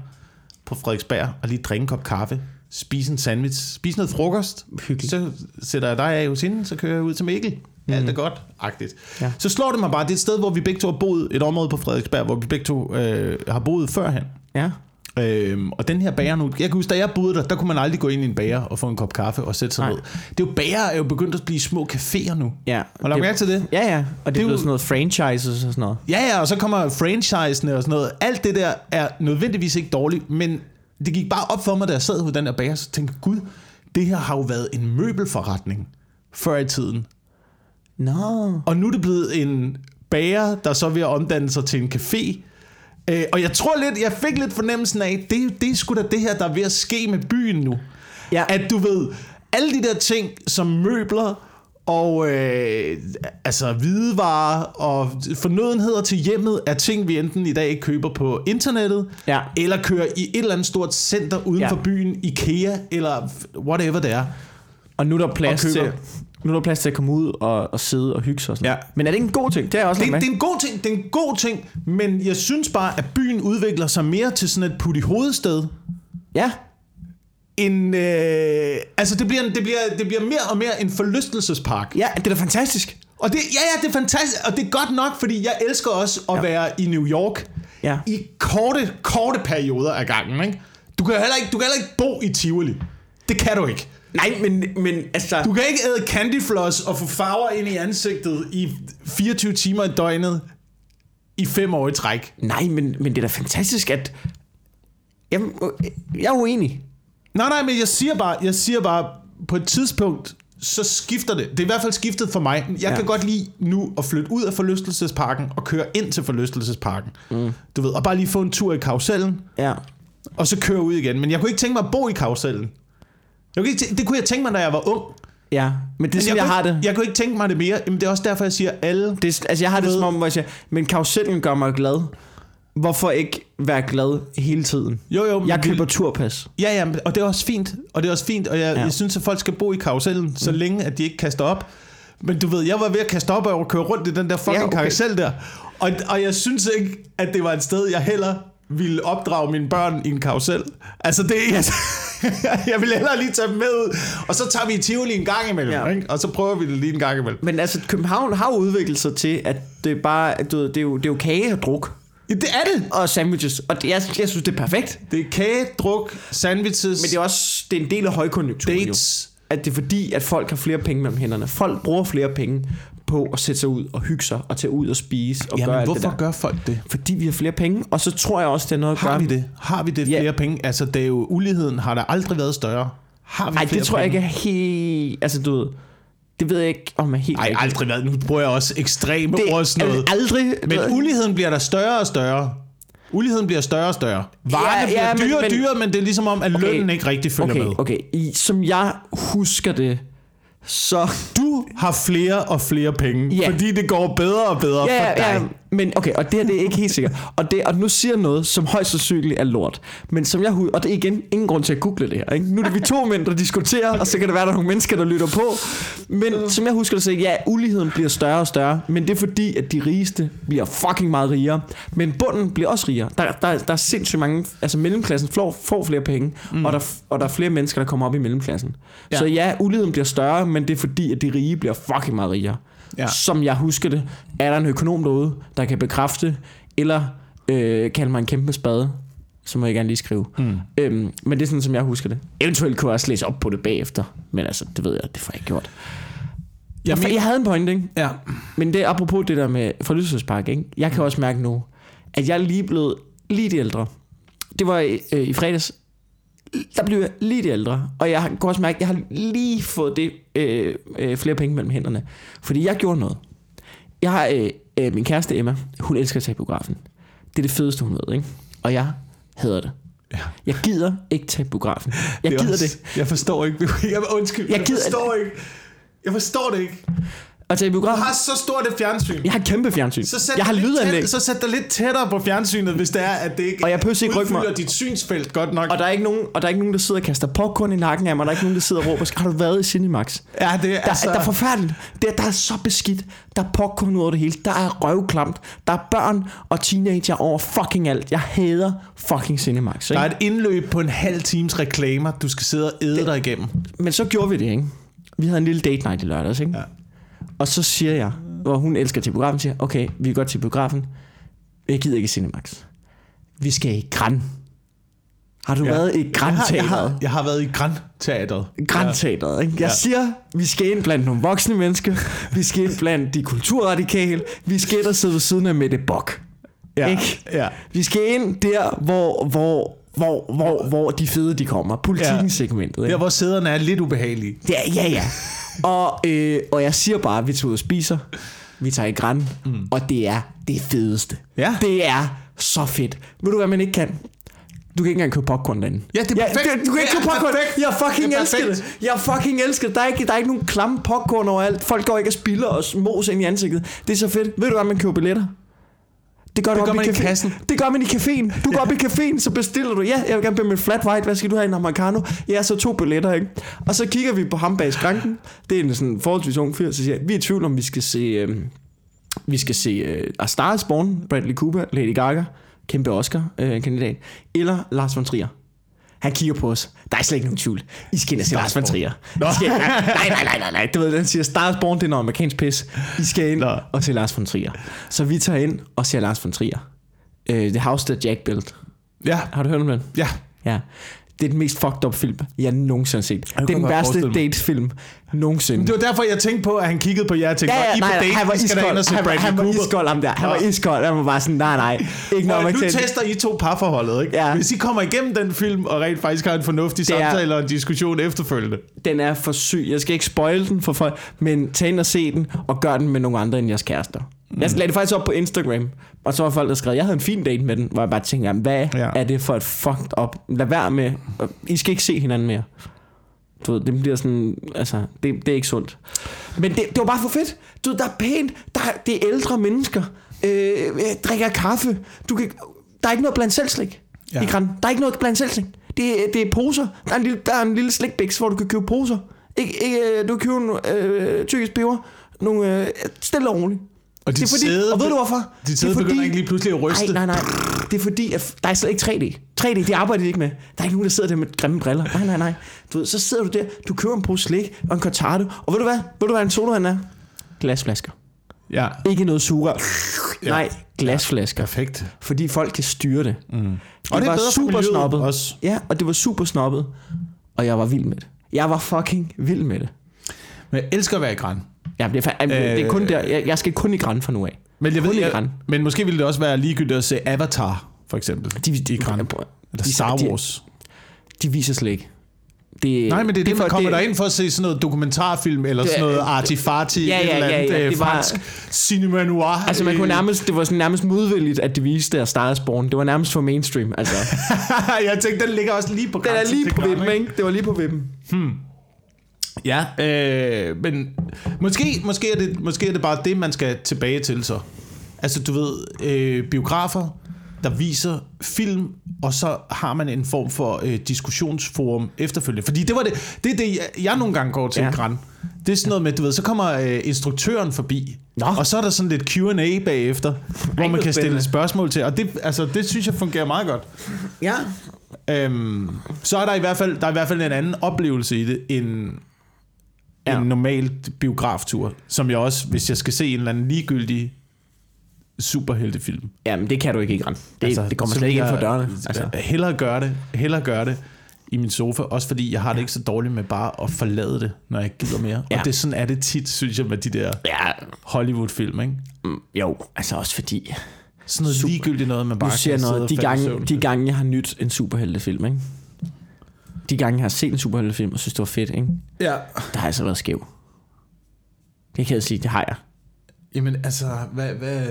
på Frederiksberg og lige drikke en kop kaffe, spise en sandwich, spise noget frokost. Hyggeligt. Så sætter jeg dig af hos hende, så kører jeg ud til Mikkel. Mm. Alt er godt, agtigt. Ja. Så slår det mig bare, det er et sted, hvor vi begge to har boet, et område på Frederiksberg, hvor vi begge to øh, har boet førhen. Ja. Øhm, og den her bager nu, jeg kan huske, da jeg boede der, der kunne man aldrig gå ind i en bager og få en kop kaffe og sætte sig Nej. ned. Det er jo bager er jo begyndt at blive små caféer nu. ja. Du lagt mærke til det? Ja, ja. Og det, Det er blevet sådan noget franchises og sådan noget. Ja, ja, og så kommer franchisene og sådan noget. Alt det der er nødvendigvis ikke dårligt, men det gik bare op for mig, da jeg sad hos den der bager, så tænkte gud, det her har jo været en møbelforretning før i tiden. Nå. Og nu er det blevet en bager, der så er ved at omdanne sig til en café. Øh, og jeg tror lidt, jeg fik lidt fornemmelsen af, det, det er sgu da det her, der er ved at ske med byen nu. Ja. At du ved, alle de der ting som møbler og øh, altså hvidevarer og fornødenheder til hjemmet er ting, vi enten i dag køber på internettet, Ja. eller kører i et eller andet stort center uden Ja. for byen, Ikea, eller whatever det er. Og nu er der plads til... Nu er der plads til at komme ud og, og sidde og hygge sig og sådan Ja. Men er det ikke en god ting? Det er også Det, det er en god ting, det er en god ting, men jeg synes bare, at byen udvikler sig mere til sådan et put i hovedsted, Ja. end, øh, altså det bliver, det, bliver, det bliver mere og mere en forlystelsespark. Ja, det er da fantastisk. Og det, ja, ja, det er fantastisk, og det er godt nok, fordi jeg elsker også at ja. være i New York Ja. i korte, korte perioder af gangen. Ikke? Du, kan heller ikke, du kan heller ikke bo i Tivoli. Det kan du ikke. Nej, men, men altså... Du kan ikke æde candy floss og få farver ind i ansigtet i 24 timer i døgnet i fem år i træk. Nej, men, men det er da fantastisk, at... Jamen, jeg er uenig. Nej, nej, men jeg siger bare, jeg siger bare, på et tidspunkt, så skifter det. Det er i hvert fald skiftet for mig. Jeg. Ja. kan godt lide nu at flytte ud af forlystelsesparken og køre ind til forlystelsesparken. Mm. Du ved, og bare lige få en tur i karusellen, Ja. og så køre ud igen. Men jeg kunne ikke tænke mig at bo i karusellen. Jeg kunne ikke det kunne jeg tænke mig, da jeg var ung. Ja, men det er sådan, jeg, kunne har ikke, det. Jeg kunne ikke tænke mig det mere. Jamen, det er også derfor, jeg siger, alle... det er, altså, jeg har det ved- som om, hvor jeg siger, men karusellen gør mig glad. Hvorfor ikke være glad hele tiden? Jo, jo, Jeg vi- køber turpas. Ja, ja, og det er også fint. Og det er også fint, og jeg, ja. Jeg synes, at folk skal bo i karusellen, så længe, at de ikke kaster op. Men du ved, jeg var ved at kaste op og køre rundt i den der fucking ja, okay. karusel der. Og, og jeg synes ikke, at det var et sted, jeg heller ville opdrage mine børn i en karusel. Altså det jeg, (laughs) jeg vil hellere lige tage dem med ud, og så tager vi i Tivoli en gang imellem, ja. Ikke? og så prøver vi det lige en gang imellem. Men altså, København har jo udviklet sig til, at det bare, du ved, det er jo, det er jo kage og druk. Ja, det er det. Og sandwiches. Og det, jeg, jeg synes, det er perfekt. Det er kage, druk, sandwiches, Men det er også det er en del af højkonjunkturen jo. dates. At det er fordi, at folk har flere penge mellem hænderne. Folk bruger flere penge på at sætte sig ud og hygge sig og tage ud og spise og gøre Jamen, alt det hvorfor der. gør folk det? Fordi vi har flere penge, og så tror jeg også, det er noget at Har gøre vi det? Har vi det Ja. flere penge? Altså, det er jo, uligheden har der aldrig været større. Har vi Nej, flere det tror jeg penge? ikke er helt... Altså, du ved... Det ved jeg ikke, om er helt Nej, aldrig været. Nu bruger jeg også ekstreme Det ord sådan noget. aldrig... Men uligheden bliver der større og større. Uligheden bliver større og større. Varerne Ja, bliver ja, men- dyrere og dyrere, men det er ligesom om, at Okay. lønnen ikke rigtig følger okay, med. okay. I, som jeg husker det, så... Du har flere og flere penge, Ja. fordi det går bedre og bedre Ja, for dig. Men okay, og det her det er ikke helt sikkert. Og, det, og nu siger noget, som højst sandsynligt er lort. Men som jeg og det er igen ingen grund til at google det her. Ikke? Nu er det vi to mænd, der diskuterer, og så kan det være, der er nogle mennesker, der lytter på. Men som jeg husker det, så ja, uligheden bliver større og større. Men det er fordi, at de rigeste bliver fucking meget rigere. Men bunden bliver også rigere. Der, der, der er sindssygt mange, altså mellemklassen får, får flere penge, mm. og, der, og der er flere mennesker, der kommer op i mellemklassen. Ja. Så ja, uligheden bliver større, men det er fordi, at de rige bliver fucking meget rigere. Ja. Som jeg husker det, er der en økonom derude, der kan bekræfte, eller øh, kalde mig en kæmpe spade, så må jeg gerne lige skrive. Mm. Øhm, men det er sådan, som jeg husker det. Eventuelt kunne jeg også læse op på det bagefter, men altså, det ved jeg, det får jeg ikke gjort. Jeg, Jamen, jeg havde en pointe, ikke? ja. Men det apropos det der med forlystelsespark, ikke? Jeg kan også mærke nu, at jeg er lige blevet lidt ældre. Det var øh, i fredags, der blev jeg lidt ældre, og jeg kan også mærke, at jeg har lige fået det øh, øh, flere penge mellem hænderne. Fordi jeg gjorde noget. Jeg har øh, øh, min kæreste Emma, hun elsker at tage biografen. Det er det fedeste, hun ved, ikke? Og jeg hader det. Ja. Jeg gider ikke tage biografen. Jeg er gider også, det. Jeg forstår ikke. (laughs) Jeg, undskyld, jeg, Jeg jeg gider- forstår ikke. Jeg forstår det ikke. At tage i Du biografen. har så stort et fjernsyn. Jeg har kæmpe fjernsyn. Så sæt, jeg har lydanlæg. tæt, så sæt dig lidt tættere på fjernsynet, hvis det er, at det ikke Og jeg ikke rykke mig. udfylder dit synsfelt godt nok. Og der, er ikke nogen, og der er ikke nogen, der sidder og kaster popcorn i nakken af mig. Der er ikke nogen, der sidder og råber, har du været i Cinemax? ja, det er Der, altså... altså... der er forfærdeligt. Der, der er så beskidt. Der er popcorn ud over det hele. Der er røvklamt. Der er børn og teenager over fucking alt. Jeg hader fucking Cinemax. Der Ikke? er et indløb på en halv times reklamer, du skal sidde og æde det... dig igennem. Men så gjorde vi det, ikke? Vi havde en lille date night i lørdags, ikke? Ja. Og så siger jeg, hvor hun elsker til biografen, siger, okay, vi godt til biografen. Jeg gider ikke i Cinemax. Vi skal i Gran. Har du ja. været i Gran jeg har, jeg, har, jeg har været i Grand Teateret. Grand Teateret, ikke? Jeg Ja. siger, vi skal ind blandt nogle voksne mennesker. Vi skal ind blandt de kulturradikale. Vi skal ind og sidde ved siden af Mette Bock. Ja. Ikke? Ja. Vi skal ind der, hvor, hvor hvor, hvor, hvor de fede de kommer. Politikken-segmentet. Der, ikke? hvor sæderne er lidt ubehagelige. Ja, ja, ja. Og, øh, og jeg siger bare, at vi tager ud og spiser. Vi tager i græn. Mm. Og det er det fedeste. Ja. Det er så fedt. Ved du, hvad man ikke kan? Du kan ikke engang købe popcorn derinde. Ja, det er perfekt. du, du kan ikke købe popcorn. perfekt. Jeg fucking Det er elsker det. Jeg fucking elsker det. Der er ikke, der er ikke nogen klamme popcorn overalt. Folk går ikke og spilder og mos ind i ansigtet. Det er så fedt. Ved du, hvad man køber billetter? Det gør, du Det op gør i, man i café. kassen. Det gør man i caféen. Du går op i caféen, så bestiller du. Ja, jeg vil gerne bede med en flat white. Hvad skal du have? En americano? Ja, så to billetter, ikke? Og så kigger vi på ham bag skranken. Det er en sådan forholdsvis ung fyr, så siger jeg, vi er i tvivl om, vi skal se... Øh, vi skal se uh, A Star is Born, Bradley Cooper, Lady Gaga, kæmpe Oscar-kandidat, eller Lars von Trier. Han kigger på os. Der er slet ikke nogen tvivl. I skal ind og se Lars von Trier. Nå. I skal, (laughs) nej, nej, nej, nej, nej. Du ved, den siger, Star is Born, det er noget amerikansk pis. I skal ind Nå. og se Lars von Trier. Så vi tager ind og ser Lars von Trier. Uh, The House That Jack Built. Ja, Har du hørt om den? ja. Ja. Det er den mest fucked up film, jeg nogensinde har set. Det er den jeg værste datefilm nogensinde. Det var derfor, jeg tænkte på, at han kiggede på jer og tænkte, Ja, ja, I på nej, nej, date, han var iskold. se Han, var- han var iskold ham der. Han var iskold. Han var bare sådan, nej, nej. Ikke noget, man nu tester I to parforholdet, ikke? Ja. Hvis I kommer igennem den film, og rent faktisk har en fornuftig Det er- samtale og en diskussion efterfølgende. Den er for syg. Jeg skal ikke spoil den for folk, men tag ind og se den, og gør den med nogle andre end jeres kærester. Jeg lagde det faktisk op på Instagram, og så var folk, der skrev, jeg havde en fin date med den, hvor jeg bare tænkte, jamen, hvad Ja. er det for et fucked up? Lad være med, I skal ikke se hinanden mere. Du ved, det bliver sådan, altså, det, det er ikke sundt. Men det, det var bare for fedt. Du ved, der er pænt, der er, det er ældre mennesker, øh, øh, drikker kaffe, du kan, der er ikke noget blandt selvslik Ja. i Gran. Der er ikke noget blandt selvslik. Det, er- det er poser. Der er en lille, der er en lille slikbiks, hvor du kan købe poser. Ikke, ikke, øh, du kan købe en øh, tyrkisk peber. Nogle, øh, stille og roligt. Og Det er fordi, sæde, og ved du hvorfor? dit Det er sæde begynder ikke lige pludselig at ryste. Nej, nej, nej. Det er fordi, at der er slet ikke 3D. 3D, det arbejder de ikke med. Der er ikke nogen, der sidder der med grimme briller. Nej, nej, nej. Du ved, så sidder du der, du køber en pose slik og en cortado. Og ved du hvad? Ved du hvad en sodavand er? Glasflasker. Ja, Ikke noget sugerør. Nej, glasflasker. perfekt. Fordi folk kan styre det. Mm. Det, Og det er var super snobbet. også. Ja, og det var super snobbet. Og jeg var vild med det. Jeg var fucking vild med det. Men jeg elsker at være i græn. Ja, det, er, det er kun der. Jeg, jeg skal kun i græn fra nu af. Men, jeg Kun ved, jeg, Gran. men måske ville det også være ligegyldigt at se Avatar, for eksempel. De, i Gran. de, Eller de- Star de- Wars. de viser slet ikke. Det, Nej, men det er det, man for- kommer det, ind for at se sådan noget dokumentarfilm, eller sådan noget artifati, Ja, ja, et eller ja, andet ja, øh, det var- fransk cinema noir. Altså man kunne Øh, nærmest, det var sådan nærmest modvilligt, at det viste der Star Born. Det var nærmest for mainstream. Altså, (laughs) jeg tænkte, den ligger også lige på den er grænsen lige på Gran, vippen, ikke? Det var lige på vippen. Ja, øh, men måske, måske, er det, måske er det bare det, man skal tilbage til så. Altså, du ved, øh, biografer, der viser film, og så har man en form for øh, diskussionsforum efterfølgende. Fordi det var det, det er det, jeg, jeg nogle gange går til ja. Ja. Gran. Det er sådan noget med, du ved, så kommer øh, instruktøren forbi, Nå. og så er der sådan lidt Q&A bagefter, hvor man kan stille spørgsmål til, og det, altså, det synes jeg fungerer meget godt. Ja. Øhm, så er der i hvert fald der er i hvert fald en anden oplevelse i det end ja. Ja. en normal biograftur, som jeg også, hvis jeg skal se en eller anden ligegyldig superheltefilm. Jamen, det kan du ikke i Gran. Det, altså, det kommer slet ikke ind for dørene. Altså. Hellere gøre det, hellere gøre det i min sofa, også fordi jeg har det ikke så dårligt med bare at forlade det, når jeg gider mere. Ja. Ja. Og det sådan er det tit, synes jeg, med de der Ja, Hollywood-film, ikke? mm, jo, altså også fordi... Sådan noget Super- ligegyldigt noget, man Nu bare jeg kan noget, og de gange, de gange, jeg har nyt en superheltefilm, ikke? De gange, jeg har set en superheltefilm og synes, det var fedt, ikke? Ja. Der har jeg været skæv. Det kan jeg sige, det har jeg. Jamen, altså, hvad... hvad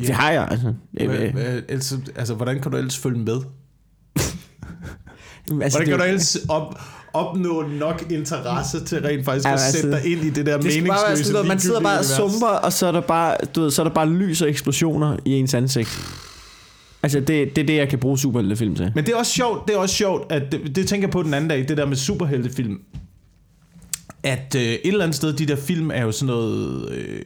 Ja. Det har jeg, altså. Hvad, Øh, hvad, ellers, altså, hvordan kan du ellers følge med? (laughs) altså, Hvordan kan det- du ellers op, opnå nok interesse til rent faktisk at altså, sætte dig ind i det der Det skal bare meningsløse, sådan man sidder bare og sumper, og så er der bare, du ved, så er der bare lys og eksplosioner i ens ansigt. Altså, det, det er det, jeg kan bruge superheltefilm til. Men det er også sjovt, det er også sjovt, at det, det tænker jeg på den anden dag, det der med superheltefilm. At øh, et eller andet sted, de der film er jo sådan noget... Øh,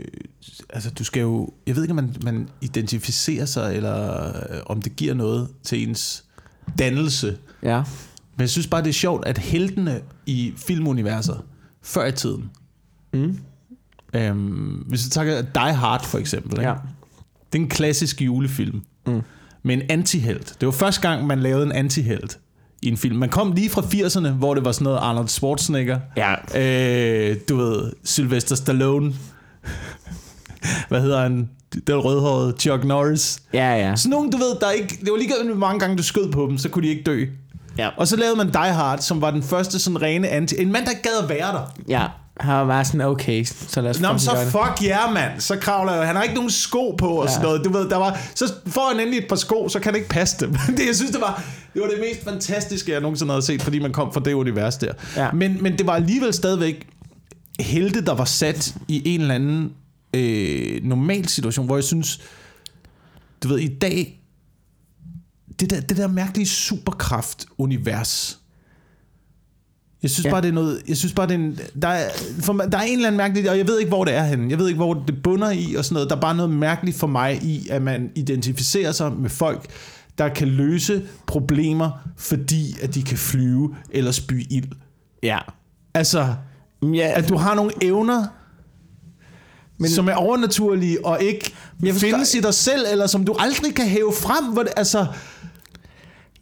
altså, du skal jo... Jeg ved ikke, om man, man identificerer sig, eller øh, om det giver noget til ens dannelse. Ja. Men jeg synes bare, det er sjovt, at heltene i filmuniverser før i tiden... Mm. Øhm, hvis vi tager Die Hard for eksempel, ikke? Ja. det er en klassisk julefilm Mm. Med en antihelt. Det var første gang, man lavede en antihelt i en film. Man kom lige fra 80'erne, hvor det var sådan noget Arnold Schwarzenegger, Ja. øh, du ved, Sylvester Stallone. hvad hedder han, den rødhårede Chuck Norris. Ja, ja. Sådan nogen, du ved, der ikke, det var lige hvor mange gange, du skød på dem, så kunne de ikke dø. Ja. Og så lavede man Die Hard, som var den første sådan rene anti... En mand, der gad at være der. Ja, han var bare sådan, okay, så lad os Nå, men så det. fuck ja, yeah, mand. Så kravler jeg. Han har ikke nogen sko på og sådan Ja. noget. Du ved, der var, så får han endelig et par sko, så kan han ikke passe dem. (laughs) det, jeg synes, det var, det var det mest fantastiske, jeg nogensinde havde set, fordi man kom fra det univers der. Ja. Men, men det var alligevel stadigvæk helte, der var sat i en eller anden øh, normal situation, hvor jeg synes, du ved, i dag, det der, det der mærkelige superkraft-univers, jeg synes Ja. bare, det er noget... Jeg synes bare, det er en, der, er, for, der er en eller anden mærkelig... Og jeg ved ikke, hvor det er henne. Jeg ved ikke, hvor det bunder i og sådan noget. Der er bare noget mærkeligt for mig i, at man identificerer sig med folk, der kan løse problemer, fordi at de kan flyve eller spy ild. Ja. Altså, Ja, at du har nogle evner, Men- som er overnaturlige, og ikke jeg forstår- findes i dig selv, eller som du aldrig kan hæve frem. Hvor det, altså,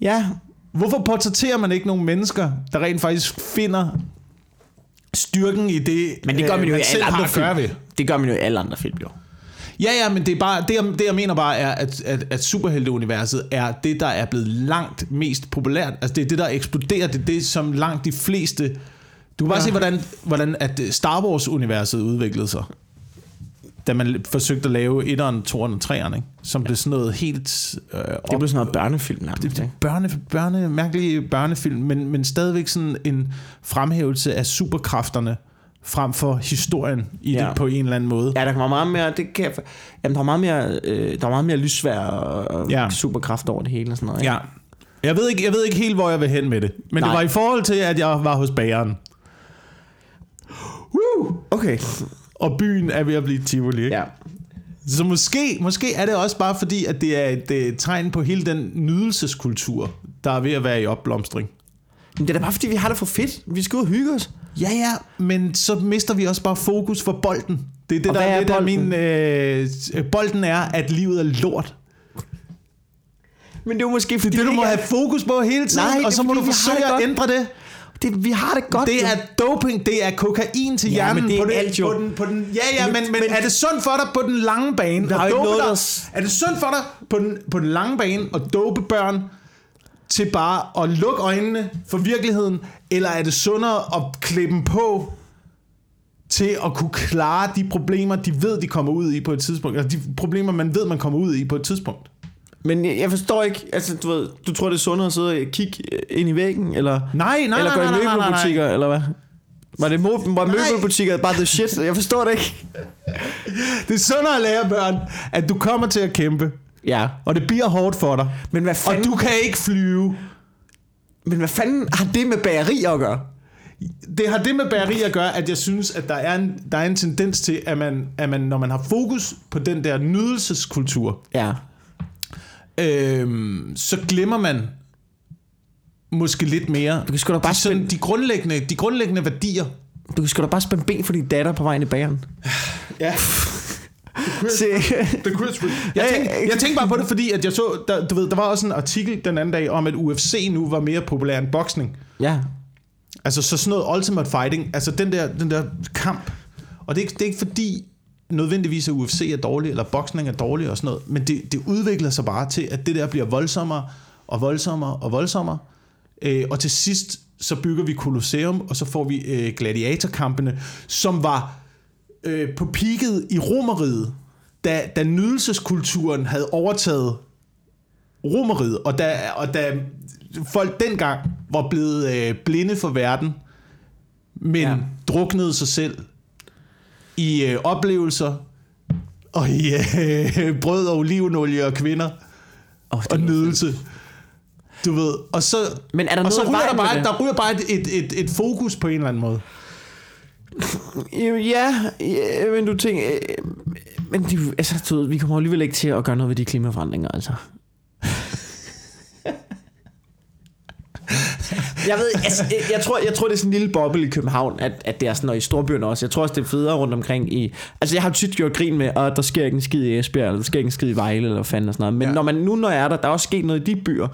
ja, Hvorfor portrætterer man ikke nogle mennesker, der rent faktisk finder styrken i det, men det gør øh, man jo i selv alle andre film. ved? Det gør man jo i alle andre film, jo. Ja, ja, men det, er bare, det, jeg, det jeg mener bare er, at, at, at superhelteuniverset er det, der er blevet langt mest populært. Altså det er det, der eksploderer. Det er det, som langt de fleste... Du kan bare ja. se, hvordan, hvordan at Star Wars-universet udviklede sig. Da man forsøgte at lave 1'eren, 2'eren og 3'eren, ikke? Som blev sådan noget helt... Øh, Det blev sådan noget børnefilm nærmest, det, det børne, børne, mærkelige børnefilm, men, men stadigvæk sådan en fremhævelse af superkræfterne frem for historien i Ja. ja. det på en eller anden måde. Ja, der kommer meget mere, det kan jeg, jamen, der er meget mere, øh, der er meget mere lysvær og ja. Ja. superkraft over det hele og sådan noget. ikke? Ja. Jeg ved, ikke, jeg ved ikke helt, hvor jeg vil hen med det. Men. Nej. det var i forhold til, at jeg var hos bageren. Woo! Okay. Og byen er ved at blive Tivoli. Ikke? Ja. Så måske, måske er det også bare fordi, at det er et, tegn på hele den nydelseskultur, der er ved at være i opblomstring. Men det er da bare fordi, vi har det for fedt. Vi skal ud og hygge os. Ja, ja, men så mister vi også bare fokus for bolden. Det er det, Og der, er det, der er min... Øh, bolden er, at livet er lort. Men det er jo måske fordi, Det det, du må have fokus på hele tiden, Nej, og så må fordi, du forsøge at ændre det. Det, vi har det godt. Det jo. er doping, det er kokain til Ja, hjernen. men det er på, den, alt jo. på, den, på den, Ja, ja, Men- men, men, men- er det sundt for dig på den lange bane? Der er ikke dope noget, der Er det sundt for dig på den, på den lange bane at dope børn til bare at lukke øjnene for virkeligheden? Eller er det sundere at klæde dem på til at kunne klare de problemer, de ved, de kommer ud i på et tidspunkt? Eller de problemer, man ved, man kommer ud i på et tidspunkt? Men jeg, forstår ikke, altså du ved, du tror det er sundere at sidde og kigge ind i væggen, eller, Nej, nej, eller gå i møbelbutikker, eller hvad? Var det mo- var møbelbutikker bare the shit? Jeg forstår det ikke. (laughs) Det er sundere at lære børn, at du kommer til at kæmpe, Ja, og det bliver hårdt for dig. men hvad Og fanden, du kan ikke flyve. men hvad fanden har det med bageri at gøre? Det har det med bageri at gøre, at jeg synes, at der er en, der er en tendens til, at man, at man, når man har fokus på den der nydelseskultur, Ja. Øhm, så glemmer man måske lidt mere Du kan sgu da bare de, sådan, de, grundlæggende, de grundlæggende værdier. Du kan sgu da bare spænde ben for din datter på vejen i bageren. Ja. (laughs) Se. The Chris jeg, tænkte, jeg tænkte bare på det, fordi at jeg så, der, du ved, der var også en artikel den anden dag om, at UFC nu var mere populær end boksning. ja. Altså så sådan noget ultimate fighting, altså den der, den der kamp. Og det er, det er ikke fordi nødvendigvis at UFC er dårlig, eller boksning er dårlig og sådan noget, men det, det udvikler sig bare til, at det der bliver voldsommere og voldsommere og voldsommere. Øh, og til sidst så bygger vi Colosseum, og så får vi øh, gladiatorkampene, som var øh, på peaket i Romeriet, da, da nydelseskulturen havde overtaget Romeriet, og da, og da folk dengang var blevet øh, blinde for verden, men Ja. druknede sig selv i øh, oplevelser, og i øh, (laughs) brød og olivenolie og kvinder, Oh, og nydelse. Du ved, og så, Men er der og så ryger der, bare, der ryger bare et, et, et, et fokus på en eller anden måde. Ja, ja, men du tænker... Men de, altså, du vi kommer alligevel ikke til at gøre noget ved de klimaforandringer, altså. Jeg ved, altså, jeg, jeg, tror, jeg tror, det er sådan en lille boble i København, at, at det er sådan, og i storbyerne også. Jeg tror også, det er federe rundt omkring i... Altså, jeg har tit gjort grin med, at der sker ikke en skid i Esbjerg, eller der sker ikke en skid i Vejle, eller fanden og sådan noget. Men. Ja. når man, nu når jeg er der, der er også sket noget i de byer,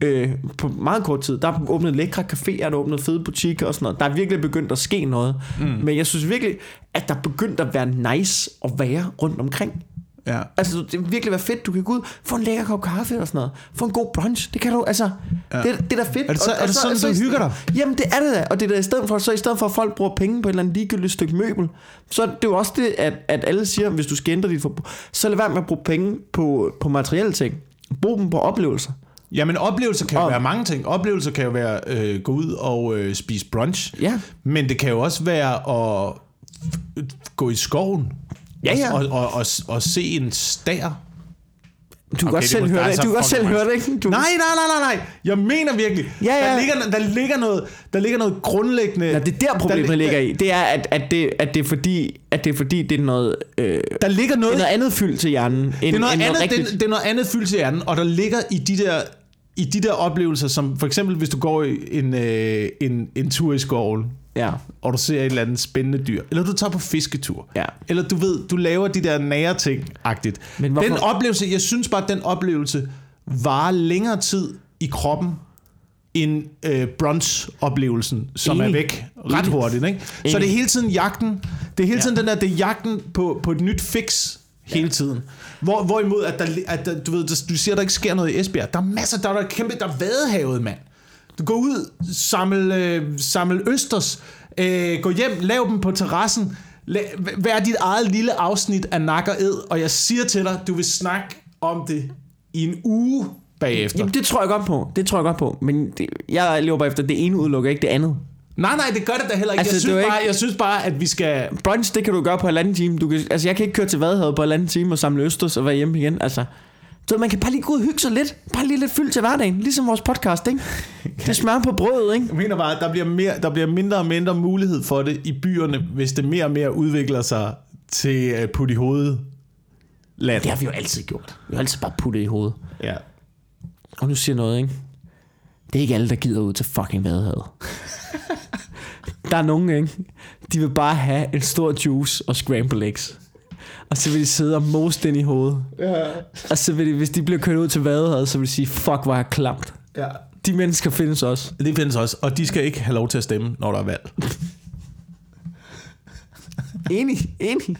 øh, på meget kort tid. Der er åbnet lækre caféer, der er åbnet fede butikker og sådan noget. Der er virkelig begyndt at ske noget. Mm. Men jeg synes virkelig, at der er begyndt at være nice at være rundt omkring. Ja. Altså, det vil virkelig være fedt. Du kan gå ud, få en lækker kop kaffe og sådan noget. Få en god brunch. Det kan du, altså, ja. det, det er da fedt. Er det så- er det sådan, du hygger dig? Jamen, det er det da. Og det er da i stedet for, så i stedet for, at folk bruger penge på et eller andet ligegyldigt stykke møbel, så er det jo også det, at, at alle siger, hvis du skal ændre dit forbrug, så lad være med at bruge penge på, på materielle ting. Brug dem på oplevelser. Jamen oplevelser kan jo Og- være mange ting. Oplevelser kan jo være øh, gå ud og øh, spise brunch. Ja. Men det kan jo også være at gå i skoven. Ja, ja. Og, og, og, og se en stær. Du kan Okay, godt det selv må- høre det. Du kan godt selv høre det, ikke? Du, Nej, nej, nej, nej, nej. Jeg mener virkelig. Ja, ja. Der, ligger, der, ligger noget, der ligger noget grundlæggende... Ja, det er der problemet der, ligger i. Det er, at, at, det, at, det er fordi, at det er fordi, det er noget, øh, Der ligger det noget... er noget andet fyld til hjernen, end, det er noget, end andet, noget det, det er noget andet fyldelse i hjernen, og der ligger i de der i de der oplevelser, som for eksempel hvis du går en, øh, en, en tur i skoven, Ja. og du ser et eller andet spændende dyr, eller du tager på fisketur, Ja. eller du ved, du laver de der nære ting-agtigt. Men hvorfor- Den oplevelse, jeg synes bare, at den oplevelse varer længere tid i kroppen, end øh, brunch-oplevelsen, som Enig. er væk ret hurtigt. Ikke? Så det er hele tiden jagten, det er hele tiden den der, det er jagten på, på et nyt fix hele tiden. Hvor, hvorimod, at, der, at der, du ved, du siger, at der ikke sker noget i Esbjerg. Der er masser, der er der er kæmpe, der er vadehavet, mand. Du går ud, samle, øh, samle østers, øh, gå hjem, lav dem på terrassen, La- vær dit eget lille afsnit af nak og ed, og jeg siger til dig, du vil snakke om det i en uge bagefter. Jamen, det tror jeg godt på. Det tror jeg godt på. Men det, jeg lever bare efter, det ene udelukker ikke det andet. Nej, nej, det gør det da heller ikke. Altså, jeg, synes jo bare, ikke- jeg synes bare, at vi skal... Brunch, det kan du gøre på halvanden time. Du kan, altså, jeg kan ikke køre til Vadehavet på halvanden time og samle østers og være hjemme igen. Altså, så man kan bare lige gå ud og hygge sig lidt. Bare lige lidt fyldt til hverdagen. Ligesom vores podcast, ikke? (laughs) Det smager på brødet, ikke? Jeg mener bare, at der bliver, mere, der bliver mindre og mindre mulighed for det i byerne, hvis det mere og mere udvikler sig til at putte i hovedet land. Det har vi jo altid gjort. Vi har altid bare puttet i hovedet. Ja. Og nu siger jeg noget, ikke? Det er ikke alle, der gider ud til fucking Vadehavet. (laughs) der er nogen, ikke? De vil bare have en stor juice og scramble eggs. Og så vil de sidde og mose den i hovedet. Ja. Og så vil de, hvis de bliver kørt ud til Vadehavet, så vil de sige, fuck, hvor er jeg klamt. ja. De mennesker findes også. Det findes også, og de skal ikke have lov til at stemme, når der er valg. (laughs) Enig, enig.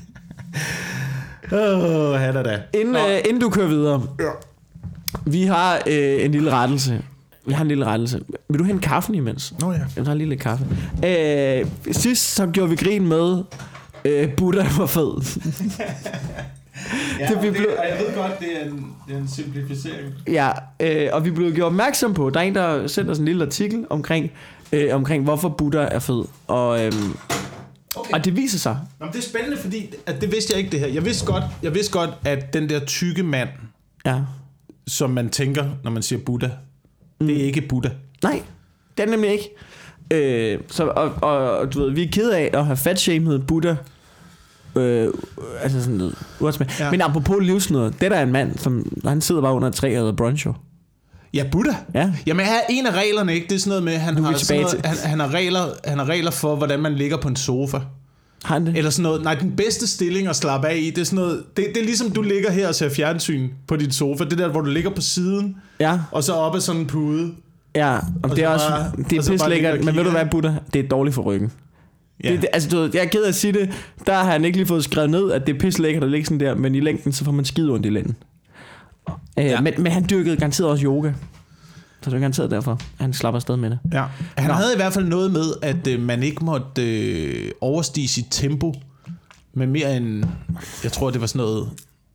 Åh, oh, da. Inden, øh, inden du kører videre. Vi har øh, en lille rettelse. Vi har en lille rettelse. Vil du hente kaffen imens? Nå ja. Jeg tager lige lidt kaffe. Øh, sidst så gjorde vi grin med, øh, Buddha var fed. ja Det, vi blev- og jeg ved godt, det er en, det er en simplificering. ja, øh, og vi blev gjort opmærksom på, der er en, der sendte os en lille artikel omkring, øh, omkring hvorfor Buddha er fed. Og, øh, Okay. og det viser sig. Nå, men det er spændende, fordi at det vidste jeg ikke det her. Jeg vidste godt, jeg vidste godt at den der tykke mand, Ja. som man tænker, når man siger Buddha, mm. det er ikke Buddha. Nej, det er det nemlig ikke. Øh, så, og, og, og, du ved, vi er ked af at have fatshamed Buddha. Øh, altså sådan noget. Ja. Men apropos livsnød, det der er en mand, som han sidder bare under et træ og hedder bruncho. Ja, Buddha. Ja. Jamen, her er en af reglerne, ikke? Det er sådan noget med, han har, sådan noget, han, han, har regler, han har regler for, hvordan man ligger på en sofa. Har han det? Eller sådan noget. Nej, den bedste stilling at slappe af i, det er sådan noget... Det, det er ligesom, du ligger her og ser fjernsyn på din sofa. Det der, hvor du ligger på siden, Ja, og så op ad sådan en pude. Ja. Og, det er så også, bare- det er bare pisse lækkert, ligge og men ved du hvad, Buddha? Det er dårligt for ryggen. Ja. Det, det, altså, du ved, jeg er ked af at sige det, der har han ikke lige fået skrevet ned, at det er pisse lækkert at ligge sådan der, men i længden, så får man skide ondt i lænden. Øh, Ja. ja. men, men han dyrkede garanteret også yoga. Så det er garanteret derfor, at han slapper afsted med det. Ja. Han Nå. havde i hvert fald noget med, at øh, man ikke måtte øh, overstige sit tempo med mere end... Jeg tror, det var sådan noget...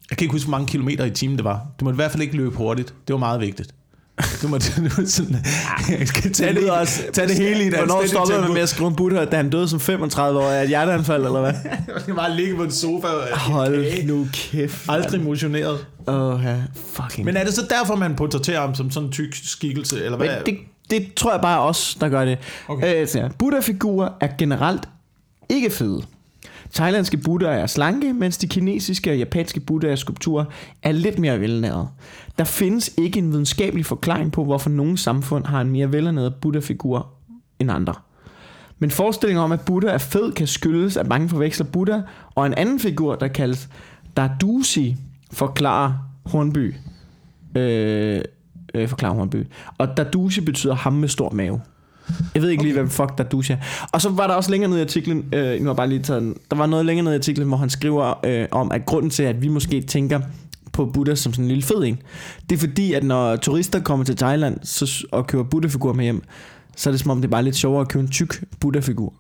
Jeg kan ikke huske, hvor mange kilometer i timen det var. Du måtte i hvert fald ikke løbe hurtigt. Det var meget vigtigt. Du (laughs) du måtte sådan... Jeg (laughs) skal tage det, også- tage det hele i et Hvornår stoppede man med at skrive om Buddha, da han døde som 35 år af et hjerteanfald, eller hvad? (laughs) Skal bare ligge på en sofa Hold nu kæft. aldrig motioneret. Åh, ja. Fucking. Men er det så derfor, man portrætterer ham som sådan en tyk skikkelse? Eller hvad? Men det, det tror jeg bare os, der gør det. Okay. Øh, Buddha-figurer er generelt ikke fede. Thailandske buddhaer er slanke, mens de kinesiske og japanske buddhaer skulpturer er lidt mere velnærede. Der findes ikke en videnskabelig forklaring på, hvorfor nogle samfund har en mere velnæret buddha-figur end andre. Men forestillingen om, at Buddha er fed, kan skyldes, at mange forveksler Buddha og en anden figur, der kaldes Dardusi, forklarer Hornby. Øh, øh, forklarer Hornby. Og Dadusi betyder ham med stor mave. Jeg ved ikke okay. lige, hvem fuck Dadushe er. Og så var der også længere ned i artiklen, øh, nu har jeg bare lige taget den, der var noget længere ned i artiklen, hvor han skriver øh, om, at grunden til, at vi måske tænker på Buddha som sådan en lille fed en, det er fordi, at når turister kommer til Thailand så, og køber Buddha-figurer med hjem, så er det som om, det er bare lidt sjovere at købe en tyk Buddha-figur.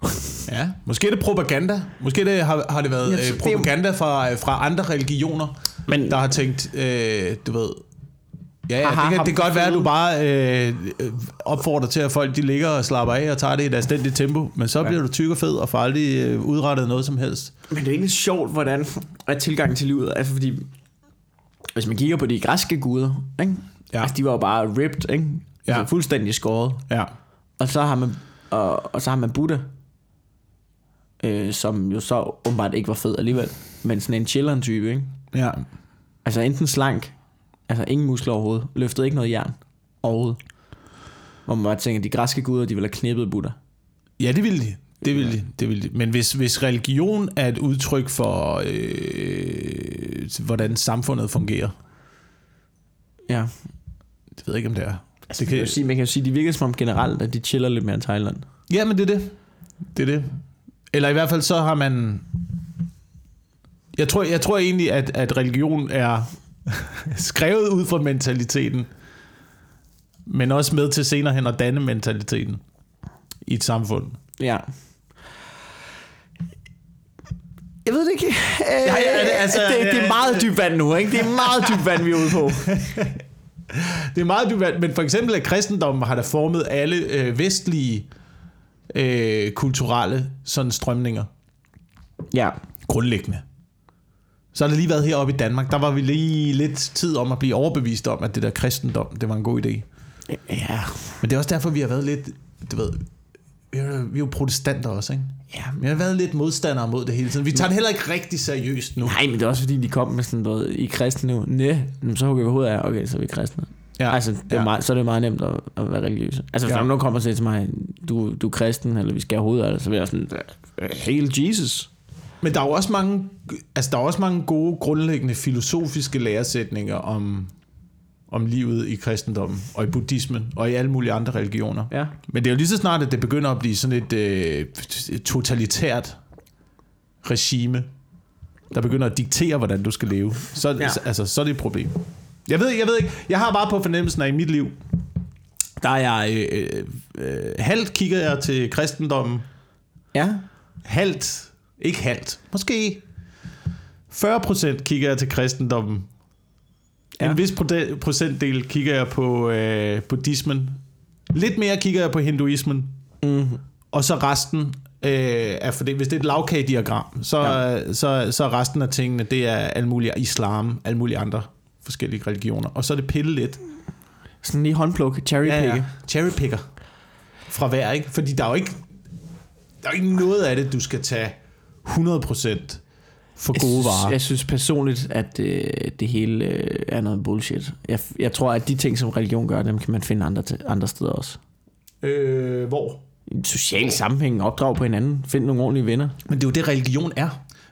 Ja, måske er det propaganda. Måske det, har, har det været Ja, øh, propaganda fra, fra andre religioner, Men- der har tænkt, øh, du ved... Ja, ja det, kan, det kan godt være, at du bare øh, opfordrer til, at folk de ligger og slapper af og tager det i et anstændigt tempo, men så bliver du tyk og fed og får aldrig øh, udrettet noget som helst. Men det er egentlig sjovt, hvordan at tilgangen til livet er, altså fordi hvis man kigger på de græske guder, ikke? Ja. Altså, de var jo bare ripped, ikke? Ja. Altså, fuldstændig skåret. Ja. Og så har man, og, og så har man Buddha, øh, som jo så åbenbart ikke var fed alligevel, men sådan en chilleren type, ikke? Ja. Altså enten slank, altså ingen muskler overhovedet, løftede ikke noget jern overhovedet. Hvor man bare tænker, de græske guder, de ville have knippet Buddha. Ja, det vil de. Det vil de. Det vil de. Men hvis, hvis religion er et udtryk for, øh, hvordan samfundet fungerer, Ja, det ved jeg ikke, om det er. altså, det kan jo sige, man kan jo sige, de virker som om generelt, at de chiller lidt mere end Thailand. Ja, men det er det. Det er det. Eller i hvert fald så har man... Jeg tror, jeg tror egentlig, at, at religion er (laughs) skrevet ud fra mentaliteten, men også med til senere hen at danne mentaliteten i et samfund. Ja. Jeg ved det ikke. Øh, Ja, ja, det- altså, det, det er meget dybt vand nu, ikke? Det er meget dybt vand, vi er ude på. (laughs) Det er meget dybt, men for eksempel at kristendommen har da formet alle øh, vestlige øh, kulturelle sådan strømninger Ja. grundlæggende. Så har det lige været heroppe i Danmark, der var vi lige lidt tid om at blive overbevist om, at det der kristendom, det var en god idé. Ja. Men det er også derfor, vi har været lidt, du ved, vi er, vi er jo protestanter også, ikke? Ja, Vi har været lidt modstandere mod det hele tiden. Vi tager det heller ikke rigtig seriøst nu. Nej, men det er også fordi, de kom med sådan noget, I kristne nu. Næ, så hugger vi hovedet af, okay, så er vi kristne. Ja, altså, det er ja. meget, så er det meget nemt at, at være religiøs. Altså, hvis Ja. nogen kommer og siger til mig, du, du er kristen, eller vi skal have hovedet af det, så vil jeg sådan, Hail Jesus. Men der er jo også mange, altså der er også mange gode grundlæggende filosofiske læresætninger om, om livet i kristendommen og i buddhismen og i alle mulige andre religioner. Ja. Men det er jo lige så snart, at det begynder at blive sådan et øh, totalitært regime, der begynder at diktere, hvordan du skal leve, så, ja. Altså, så er det et problem. Jeg ved, jeg ved ikke, jeg har bare på fornemmelsen af i mit liv, der er jeg, øh, øh, halvt kigger jeg til kristendommen, Ja. halvt, ikke halvt, måske 40% kigger jeg til kristendommen. Ja. En vis procentdel kigger jeg på øh, buddhismen. Lidt mere kigger jeg på hinduismen. Mm. Og så resten øh, er for det, hvis det er et lavkagediagram, så, ja. så, så resten af tingene, det er alle mulige islam, alle mulige andre forskellige religioner. Og så er det pille lidt. Sådan lige håndpluk, cherry Ja, ja. Cherrypicker. Fra hver, ikke? Fordi der er jo ikke, der er jo ikke noget af det, du skal tage 100% for gode varer. Jeg synes personligt, at øh, det hele øh, er noget bullshit. Jeg, jeg tror, at de ting, som religion gør, dem kan man finde andre, andre steder også. Øh, hvor? En social sammenhæng, opdrag på hinanden, find nogle ordentlige venner. Men det er jo det, religion er.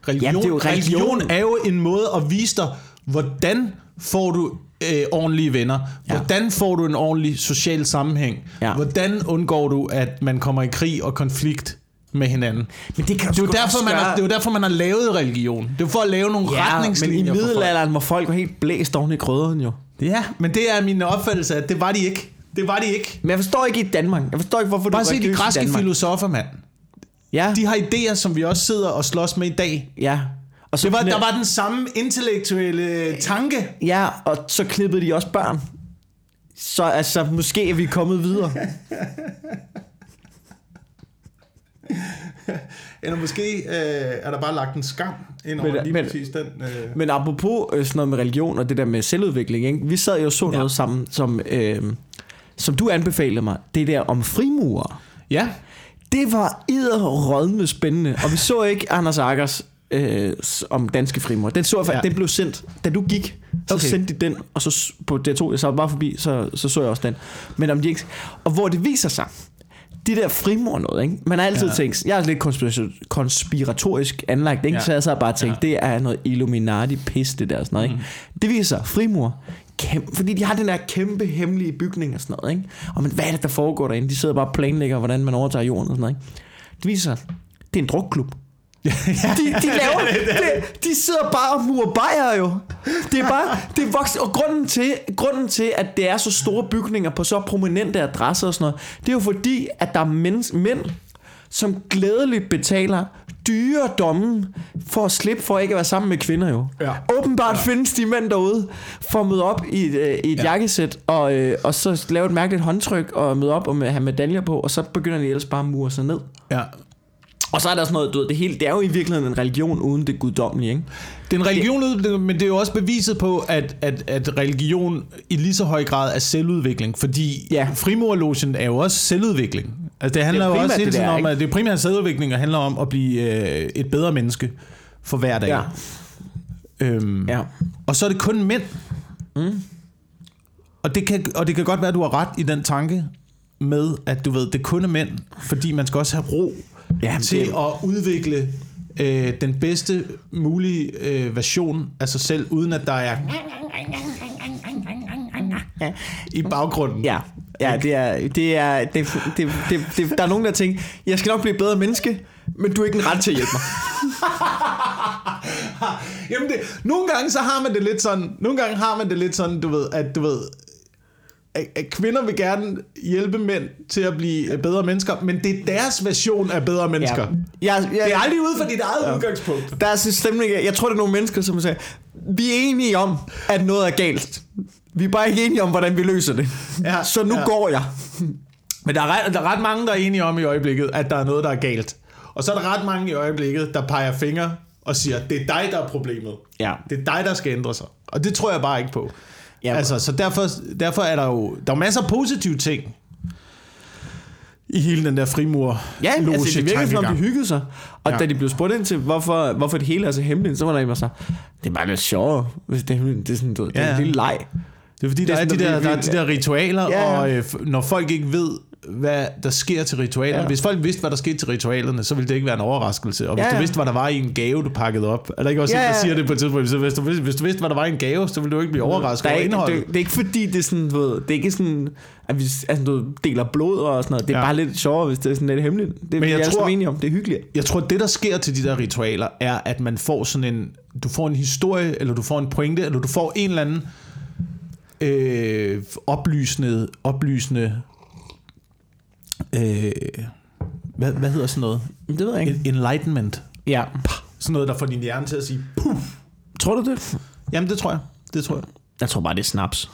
Religion, Jamen, det er jo religion. religion er jo en måde at vise dig, hvordan får du øh, ordentlige venner? Ja. Hvordan får du en ordentlig social sammenhæng? Ja. Hvordan undgår du, at man kommer i krig og konflikt med hinanden? Men det kan Det er, jo derfor, man har, det er jo derfor, man har lavet religion. Det er for at lave nogle ja, men i retningslinjer for folk. middelalderen, hvor folk var helt blæst oven i krøderen jo. Ja, men det er min opfattelse, at det var de ikke. Det var de ikke. Men jeg forstår ikke i Danmark. Jeg forstår ikke, hvorfor Bare du se de i græske filosofer, mand. Ja, De har idéer, som vi også sidder og slås med i dag. ja. Og så Det var, knæ- der var den samme intellektuelle tanke. Ja, og så klippede de også børn. Så altså, måske er vi kommet videre. (laughs) (laughs) Eller måske øh, er der bare lagt en skam ind over Men- lige men- præcis den. Øh. Men apropos øh, sådan noget med religion og det der med selvudvikling, ikke? vi sad jo og så Ja. noget sammen, som, øh, som du anbefalede mig, det der om frimurer. Ja, Det var med spændende, og vi så ikke Anders Agers øh, om danske frimurer. Den så jeg faktisk, Ja. den blev sendt, da du gik, så Okay. sendte de den, og så på D2, jeg så bare forbi, så, så så jeg også den. Men om de ikke, og hvor det viser sig, de der frimor noget, ikke? Man har altid Ja. tænkt, jeg er lidt konspira- konspiratorisk anlagt, ikke? Ja. Så jeg så bare tænkt, Ja. det er noget Illuminati pis, det der og sådan noget, ikke? Det viser sig, frimor kæmpe, fordi de har den der kæmpe hemmelige bygning og sådan noget, ikke? Og men hvad er det, der foregår derinde? De sidder bare og planlægger, hvordan man overtager jorden og sådan noget, ikke? Det viser sig, det er en drukklub. De, de laver, (laughs) det, de sidder bare og murer bajer jo. Det er bare, det er vokset, og grunden til, grunden til, at det er så store bygninger på så prominente adresser og sådan noget, det er jo fordi, at der er mænd, mænd som glædeligt betaler dyre domme for at slippe for ikke at være sammen med kvinder jo. Ja. Åbenbart ja. findes de mænd derude for at møde op i et, øh, i et. Ja. jakkesæt og, øh, og så lave et mærkeligt håndtryk og møde op og med, have medaljer på, og så begynder de ellers bare at mure sig ned. ja. Og så er der sådan noget, du ved, det, hele, det er jo i virkeligheden en religion uden det guddommelige, ikke? Det er en religion, men det er jo også beviset på, at, at, at religion i lige så høj grad er selvudvikling. Fordi Ja. frimurlogen er jo også selvudvikling. Altså det handler Det jo også hele det tiden om, ikke? at det er primært selvudvikling, og handler om at blive øh, et bedre menneske for hver dag. Ja. Øhm, Ja. Og så er det kun mænd. Mm. Og, det kan, og det kan godt være, at du har ret i den tanke med, at du ved, det kun er mænd, fordi man skal også have ro Ja, til det- at udvikle øh, den bedste mulige øh, version af sig selv, uden at der er i baggrunden. Ja, ja det er, det er, det, det, det, det, der er nogen, der tænker, jeg skal nok blive bedre menneske, men du er ikke en ret til at hjælpe mig. (laughs) Jamen det, nogle gange så har man det lidt sådan, nogle gange har man det lidt sådan, du ved, at du ved, at, kvinder vil gerne hjælpe mænd til at blive bedre mennesker, men det er deres version af bedre mennesker. Ja. Jeg, jeg, Det er aldrig ud fra dit eget ja. udgangspunkt. Der er sådan stemning, af- jeg tror, det er nogle mennesker, som siger, vi er enige om, at noget er galt. Vi er bare ikke enige om, hvordan vi løser det. Ja, Så nu ja. går jeg. Men der er, ret, der er ret mange, der er enige om i øjeblikket, at der er noget, der er galt. Og så er der ret mange i øjeblikket, der peger fingre og siger, det er dig, der er problemet. Ja. Det er dig, der skal ændre sig. Og det tror jeg bare ikke på. Ja. altså, så derfor, derfor er der jo der er masser af positive ting i hele den der frimur Ja, altså, det virker som om, de hyggede sig. Og ja. Ja. da de blev spurgt ind til, hvorfor, hvorfor det hele er så hemmeligt, så var der en, der sagde, det er bare lidt sjovere, hvis det er hemmeligt. Det er sådan, du, ved, det er Ja, en ja. lille leg. Det er fordi, Det der er er, sådan, de der der, der er de der ritualer, Ja, ja. og øh, når folk ikke ved, hvad der sker til ritualerne. Ja. Hvis folk vidste, hvad der skete til ritualerne, så ville det ikke være en overraskelse. Og hvis Ja, du ja. vidste, hvad der var i en gave, du pakkede op. Er der ikke også Ja, ja, der siger det på et tidspunkt? Så hvis du, vidste- hvis du vidste, hvad der var i en gave, så ville du ikke blive overrasket Der er over indholdet. det, det, er ikke fordi, det er sådan, du ved, det er ikke sådan, at vi altså, du deler blod og sådan noget. Det er ja. Bare lidt sjovere, hvis det er sådan lidt hemmeligt. Det er Men jeg alle tror- enige om. Det er hyggeligt. Jeg tror, det, der sker til de der ritualer, er, at man får sådan en... Du får en historie, eller du får en pointe, eller du får en eller anden øh, oplysende... oplysende øh, hvad, hvad hedder sådan noget? Det ved jeg ikke. En- Enlightenment. Ja. Sådan noget, der får din hjerne til at sige, puh. Tror du det? Jamen, det tror jeg. Det tror jeg. Jeg tror bare, det er snaps.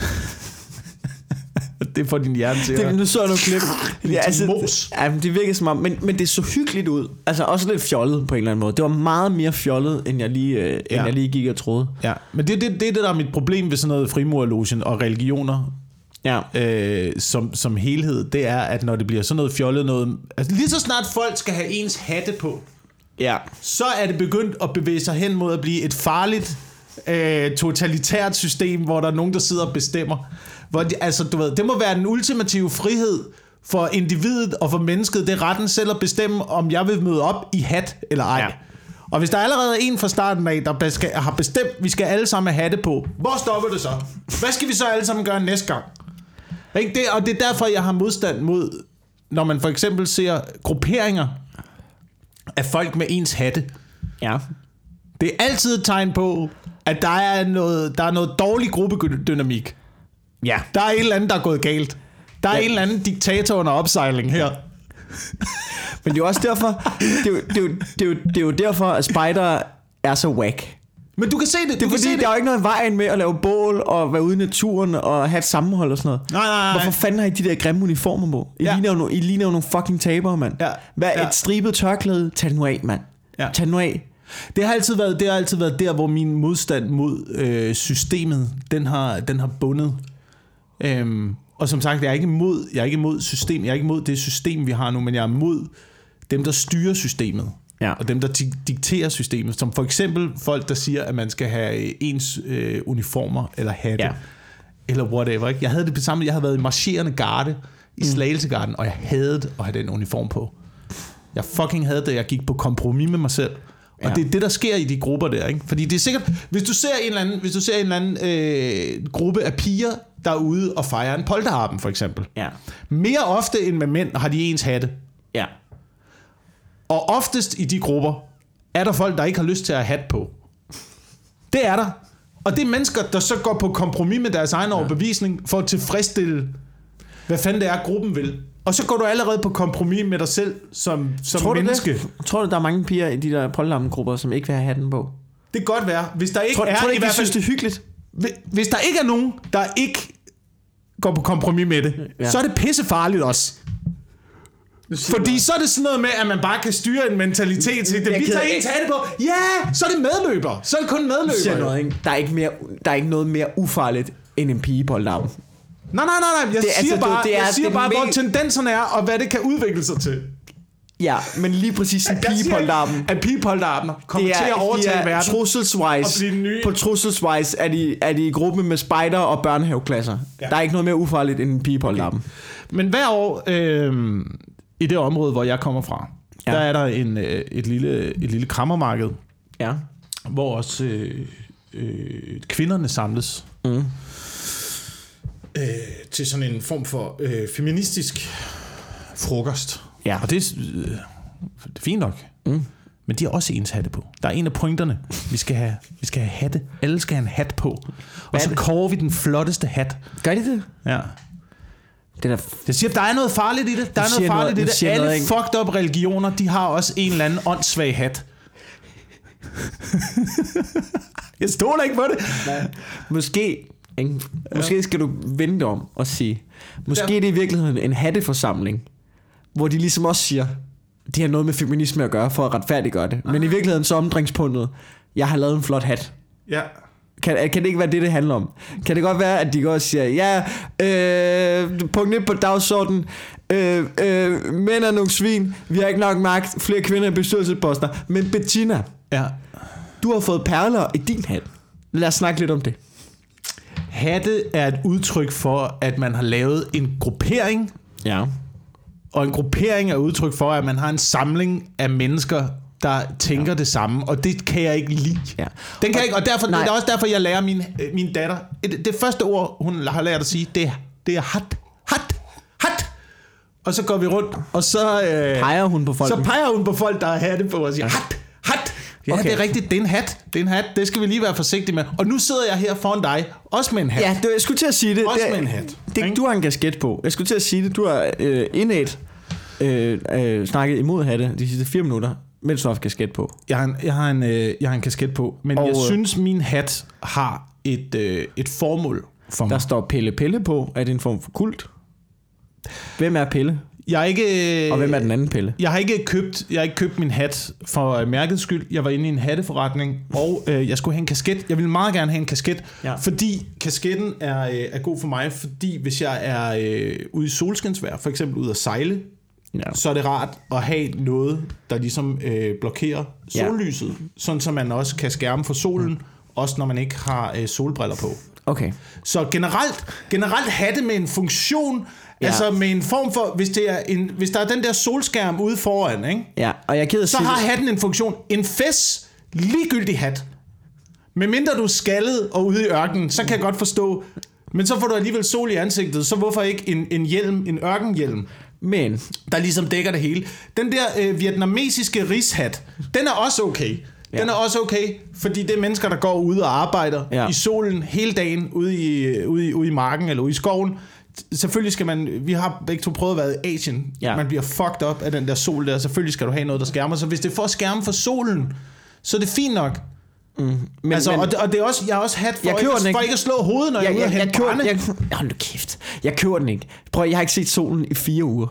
(laughs) Det får din hjerne til Det, at... nu så jeg nogle klip. (laughs) Ja, altså, mos. ja, men det virker som om, men, men det så hyggeligt ud. Altså også lidt fjollet på en eller anden måde. Det var meget mere fjollet, end jeg lige, øh, end Ja. jeg lige gik og troede. Ja, men det, det, det er det, der er mit problem ved sådan noget frimurerlogen og religioner Ja. øh, som, som helhed, det er, at når det bliver sådan noget fjollet noget... Altså lige så snart folk skal have ens hatte på, Ja. så er det begyndt at bevæge sig hen mod at blive et farligt, øh, totalitært system, hvor der er nogen, der sidder og bestemmer. Hvor de, altså, du ved, det må være den ultimative frihed for individet og for mennesket. Det er retten selv at bestemme, om jeg vil møde op i hat eller ej. Ja. Og hvis der er allerede en fra starten af, der skal, har bestemt, vi skal alle sammen have hatte på, hvor stopper det så? Hvad skal vi så alle sammen gøre næste gang? Ikke det, og det er derfor, jeg har modstand mod, når man for eksempel ser grupperinger af folk med ens hatte. Ja. Det er altid et tegn på, at der er noget, der er noget dårlig gruppedynamik. Ja. Der er en eller anden, der er gået galt. Der er Ja. en eller anden diktator under opsejling her. Men det er jo også derfor, det er jo, det er jo, det er jo, det er jo derfor, at Spider er så whack. Men du kan se det. Det er fordi, der er jo ikke noget i vejen med at lave bål og være ude i naturen og have et sammenhold og sådan noget. Nej, nej, nej. Hvorfor fanden har I de der grimme uniformer på? I, ja. Ligner, jo, I ligner jo nogle fucking tabere, mand. Ja. Hvad Ja. et stribet tørklæde? Tag det nu af, mand. Ja. Tag det nu af. Det har altid været, det har altid været der, hvor min modstand mod øh, systemet, den har, den har bundet. Øhm, og som sagt, jeg er ikke imod, jeg er ikke imod system, jeg er ikke imod det system, vi har nu, men jeg er imod dem, der styrer systemet. Ja. Og dem, der di- dikterer systemet. Som for eksempel folk, der siger, at man skal have øh, ens øh, uniformer eller hatte. Ja. Eller whatever. Ikke? Jeg havde det på samme, jeg havde været i marcherende garde i Slagelsegarden, og jeg havde at have den uniform på. Jeg fucking havde det. Jeg gik på kompromis med mig selv. Og Ja. det er det, der sker i de grupper der. Ikke? Fordi det er sikkert, hvis du ser en eller anden, hvis du ser en eller anden øh, gruppe af piger, der er ude og fejrer en polterharpen, for eksempel. Ja. Mere ofte end med mænd har de ens hatte. Ja. Og oftest i de grupper, er der folk, der ikke har lyst til at have hat på. Det er der. Og det er mennesker, der så går på kompromis med deres egen overbevisning for at tilfredsstille, hvad fanden det er, gruppen vil. Og så går du allerede på kompromis med dig selv som, som Tror menneske. det? Tror du, der er mange piger i de der polterappen-grupper, som ikke vil have hatten på? Det kan godt være. Hvis der ikke Tror, er, tror du i hvert fald, synes, det er hyggeligt? Hvi- Hvis der ikke er nogen, der ikke går på kompromis med det, Ja. ja. så er det pissefarligt også. Fordi så er det sådan noget med, at man bare kan styre en mentalitet til det. Vi tager en tage på. Ja, så er det medløber. Så er det kun medløber. Noget, ikke? Der, er ikke mere, der er ikke noget mere ufarligt end en pige på Nej, polterappen. nej, nej, nej. Jeg Det er- siger altså, bare, det- det er- jeg siger det er bare hvor tendenserne er, og hvad det kan udvikle sig til. Ja, men lige præcis en Jeg pige siger på ikke, polterappen. At pigepolterappen kommer til at overtage er verden. Trusselswise, nye- på trusselswise er de, er de i gruppe med spejder og børnehaveklasser. Ja. Der er ikke noget mere ufarligt end en pige på polterappen. Men hver år øh, i det område, hvor jeg kommer fra, Ja. der er der en, øh, et, lille, et lille krammermarked, Ja. hvor også øh, øh, kvinderne samles. Mm. Øh, til sådan en form for øh, feministisk frokost. Ja. Og det er, øh, det er fint nok. Mm. Men de har også ens hatte på. Der er en af pointerne. Vi skal have, vi skal have hatte. Alle skal have en hat på. Og så kårer vi den flotteste hat. Gør de det? Ja. Det er Jeg siger, der er noget farligt i det. Der er noget farligt noget- i det det. Alle noget, ikke? fucked up religioner, de har også en eller anden åndssvag hat. (laughs) jeg stoler ikke på det. Måske, ikke? måske skal du vende det om og sige, måske er det i virkeligheden en hatteforsamling, hvor de ligesom også siger, de har noget med feminisme at gøre for at retfærdiggøre det. Men i virkeligheden så omdrejningspunktet, jeg har lavet en flot hat. Ja. Kan, kan det ikke være det, det handler om? Kan det godt være, at de går og siger, ja, øh, punkt 1 på dagsordenen, øh, øh, mænd er nogle svin, vi har ikke nok magt, flere kvinder i bestyrelsesposter, men Bettina, ja. du har fået perler i din hat. Lad os snakke lidt om det. Hatte er et udtryk for, at man har lavet en gruppering, Ja. og en gruppering er udtryk for, at man har en samling af mennesker, der tænker ja. det samme, og det kan jeg ikke lide. Ja. Den kan jeg ikke, og derfor, Nej. det er også derfor, jeg lærer min, øh, min datter, det, det første ord, hun har lært at sige, det er, det er hat, hat, hat. Og så går vi rundt, og så... Øh, Peger hun på folk? Så peger hun på folk, der har hatte på, og siger, hat, hat. Ja, Okay. det er rigtigt, det er en hat. Det er en hat, det skal vi lige være forsigtige med. Og nu sidder jeg her foran dig, også med en hat. Ja, det, jeg skulle til at sige det. Også det, med en hat, Det, du har en kasket på. Jeg skulle til at sige det. Du har øh, indæt øh, øh, snakket imod hatte de sidste fire minutter, mens du har kasket på. Jeg har en, jeg har en, øh, jeg har en kasket på, men Og, jeg øh, synes, min hat har et, øh, et formål for Der mig. står Pelle Pelle på. Er det en form for kult? Hvem er Pelle? Jeg er ikke, øh, Og hvem er den anden Pelle? Jeg har ikke købt, jeg har ikke købt min hat for øh, mærkets skyld. Jeg var inde i en hatteforretning, og øh, jeg skulle have en kasket. Jeg ville meget gerne have en kasket, ja. fordi kasketten er, øh, er god for mig, fordi hvis jeg er øh, ude i solskinsvejr, for eksempel ude at sejle, Ja. så er det rart at have noget, der ligesom øh, blokerer sollyset, ja. sådan så man også kan skærme for solen, også når man ikke har øh, solbriller på. Okay. Så generelt, generelt hatte med en funktion, Ja. altså med en form for, hvis, det er en, hvis der er den der solskærm ude foran, ikke? Ja, og jeg er at så har det. hatten en funktion. En fes, ligegyldig hat. Med mindre du er skaldet og ude i ørkenen, så kan jeg godt forstå. Men så får du alligevel sol i ansigtet, så hvorfor ikke en, en hjelm, en ørkenhjelm, Men, der ligesom dækker det hele. Den der øh, vietnamesiske rishat, den er også okay. Den Ja. er også okay, fordi det er mennesker, der går ud og arbejder Ja. i solen hele dagen ude i, ude, i, ude i marken eller ude i skoven. Selvfølgelig skal man, vi har begge to prøvet at være i Asien. Ja. Man bliver fucked up af den der sol der. Selvfølgelig skal du have noget, der skærmer. Så hvis det at skærme for solen, så er det fint nok. Men, altså, men og, det, og det er også, jeg har også hat for, Jeg køber ikke, den ikke. for ikke at slå hovedet, når jeg, jeg, er ude jeg, og jeg, køber, brænde. jeg, hold nu kæft. Jeg køber den ikke. Prøv, jeg har ikke set solen i fire uger.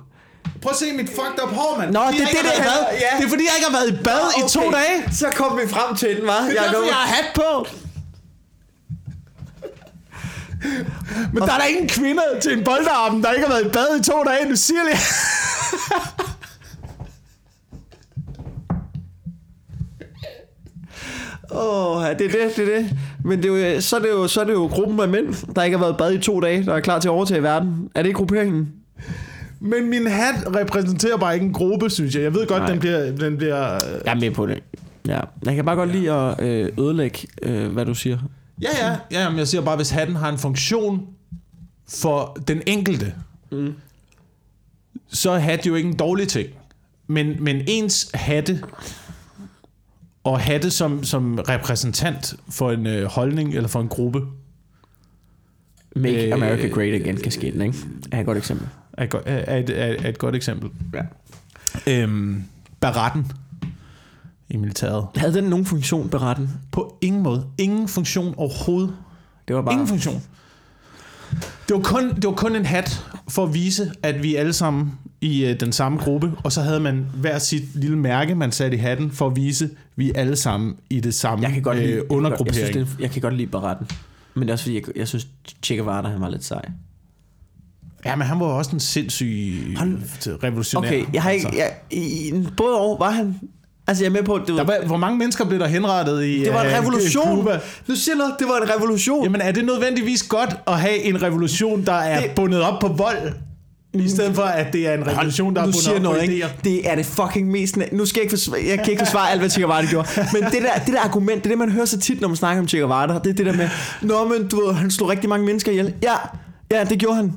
Prøv at se mit fucked up hår, mand. Nå, Fordi det jeg det, det bad. ja. Det er fordi, jeg ikke har været i bad i to dage. Så kom vi frem til den, var. Det er derfor, jeg har hat på. Men der er der ingen kvinder til en boldarben, der ikke har været i bad i to dage. Nu siger jeg Åh, oh, det er det, det er det. Men det er jo, så, er det jo, så er det jo gruppen af mænd, der ikke har været bad i to dage, der er klar til at overtage verden. Er det ikke grupperingen? Men min hat repræsenterer bare ikke en gruppe, synes jeg. Jeg ved godt, Nej. den bliver... Den bliver Jeg er med på det. Ja, jeg kan bare godt lide at øh, ødelægge, øh, hvad du siger. Ja, ja. ja men jeg siger bare, hvis hatten har en funktion for den enkelte, mm. så er hat jo ikke en dårlig ting. Men, men ens hatte, og hatte som, som repræsentant for en øh, holdning eller for en gruppe, Make Øh, America Great Again kan ske ikke? Er et godt eksempel. er et, er, er, et, er, et godt eksempel. Ja. Øhm, baretten i militæret. Havde den nogen funktion, beretten? På ingen måde. Ingen funktion overhovedet. Det var bare... Ingen funktion. Det var, kun, det var kun en hat for at vise, at vi alle sammen i øh, den samme gruppe, og så havde man hver sit lille mærke, man satte i hatten, for at vise, at vi er alle sammen i det samme jeg kan godt lide, øh, godt, jeg, undergruppering. synes, det, jeg kan godt lide beretten. Men det er også fordi, jeg, jeg synes, Che Guevara, han var lidt sej. Ja, men han var også en sindssyg Han- revolutionær. Okay, jeg har ikke... Altså. Jeg, i, både år var han... Altså, jeg er med på, det Der var, var, hvor mange mennesker blev der henrettet i det var en øh, revolution. Cuba? Nu siger du, det var en revolution. Jamen er det nødvendigvis godt at have en revolution, der er det... bundet op på vold? I stedet for, at det er en revolution, der er bundet noget, ikke? Det er det fucking mest... Nu skal jeg ikke forsvare, jeg kan ikke forsvare alt, hvad Che Guevara gjorde. Men det der, det der argument, det er det, man hører så tit, når man snakker om Che Guevara. Det er det der med, Nå, men du ved, han slog rigtig mange mennesker ihjel. Ja, ja, det gjorde han.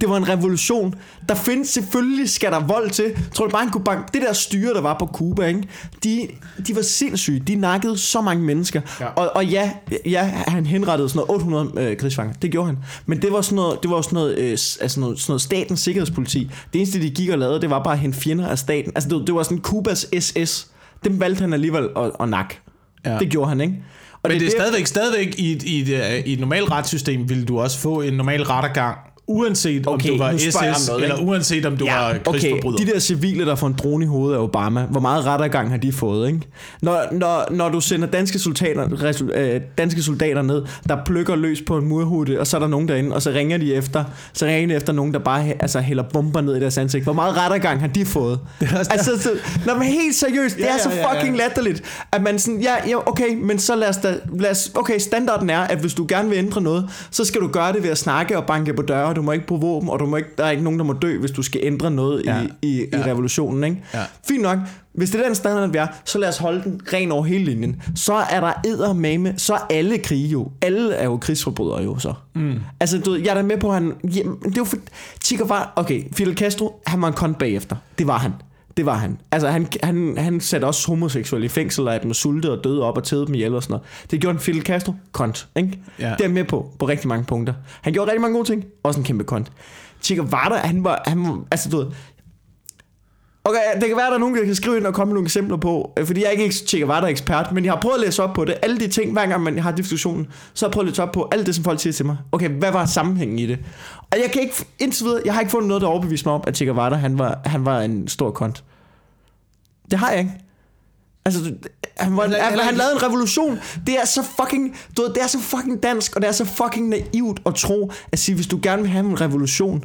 Det var en revolution. Der findes selvfølgelig, skal der vold til. Tror du bare, han kunne banke... Det der styre, der var på Cuba, ikke? De, de var sindssyge. De nakkede så mange mennesker. Ja. Og, og ja, ja, han henrettede sådan noget 800 øh, krigsfanger. Det gjorde han. Men det var sådan noget, det var sådan noget, øh, altså noget, sådan noget statens sikkerhedspoliti. Det eneste, de gik og lavede, det var bare at hente fjender af staten. Altså det, det var sådan Kubas SS. Dem valgte han alligevel at, at nakke. Ja. Det gjorde han, ikke? Og Men det er stadigvæk, stadigvæk i, et, i, et, øh, i et normalt retssystem, vil du også få en normal rettergang, uanset Okay, om du var SS, noget, eller uanset om du ja, var okay, krigsforbryder. de der civile, der får en drone i hovedet af Obama, hvor meget rettergang har de fået, ikke? Når, når, når du sender danske soldater, resul- øh, danske soldater ned, der plukker løs på en murhutte, og så er der nogen derinde, og så ringer de efter, så ringer de efter nogen, der bare altså, hælder bomber ned i deres ansigt. Hvor meget rettergang har de fået? (laughs) altså, så, når man helt seriøst, det Ja, er så ja, ja, ja. fucking latterligt, at man sådan, ja, ja, okay, men så lad os da, lad os, okay, standarden er, at hvis du gerne vil ændre noget, så skal du gøre det ved at snakke og banke på døre, du må ikke bruge våben, og du må ikke, der er ikke nogen, der må dø, hvis du skal ændre noget Ja. i, i, i Ja. revolutionen, ikke? Ja. Fint nok, hvis det er den standard, vi er, så lad os holde den ren over hele linjen. Så er der eddermame, så er alle krige jo, alle er jo krigsforbrydere jo så. Mm. Altså, du ved, jeg er da med på, at han, jamen, det er jo for, Che Guevara, okay, Fidel Castro, han var en kont bagefter. Det var han. Det var han. Altså, han, han, han satte også homoseksuelle i fængsel, og dem sulte og døde op og tædede dem ihjel og sådan noget. Det gjorde en Fidel Castro kont, ikke? Ja. Det er med på, på rigtig mange punkter. Han gjorde rigtig mange gode ting, også en kæmpe kont. Che Guevara, han var, han altså du ved, Okay, det kan være, at der er nogen, der kan skrive ind og komme med nogle eksempler på, øh, fordi jeg er ikke Che Guevara ekspert, men jeg har prøvet at læse op på det. Alle de ting, hver gang man har diskussionen, så har jeg prøvet at læse op på alt det, som folk siger til mig. Okay, hvad var sammenhængen i det? Og jeg kan ikke, indtil videre, jeg har ikke fundet noget, der overbeviste mig om, at Che Guevara, han var, han var en stor kont. Det har jeg ikke. Altså, han, var, han, han lavede en revolution. Det er så fucking, du ved, det er så fucking dansk, og det er så fucking naivt at tro, at sige, hvis du gerne vil have en revolution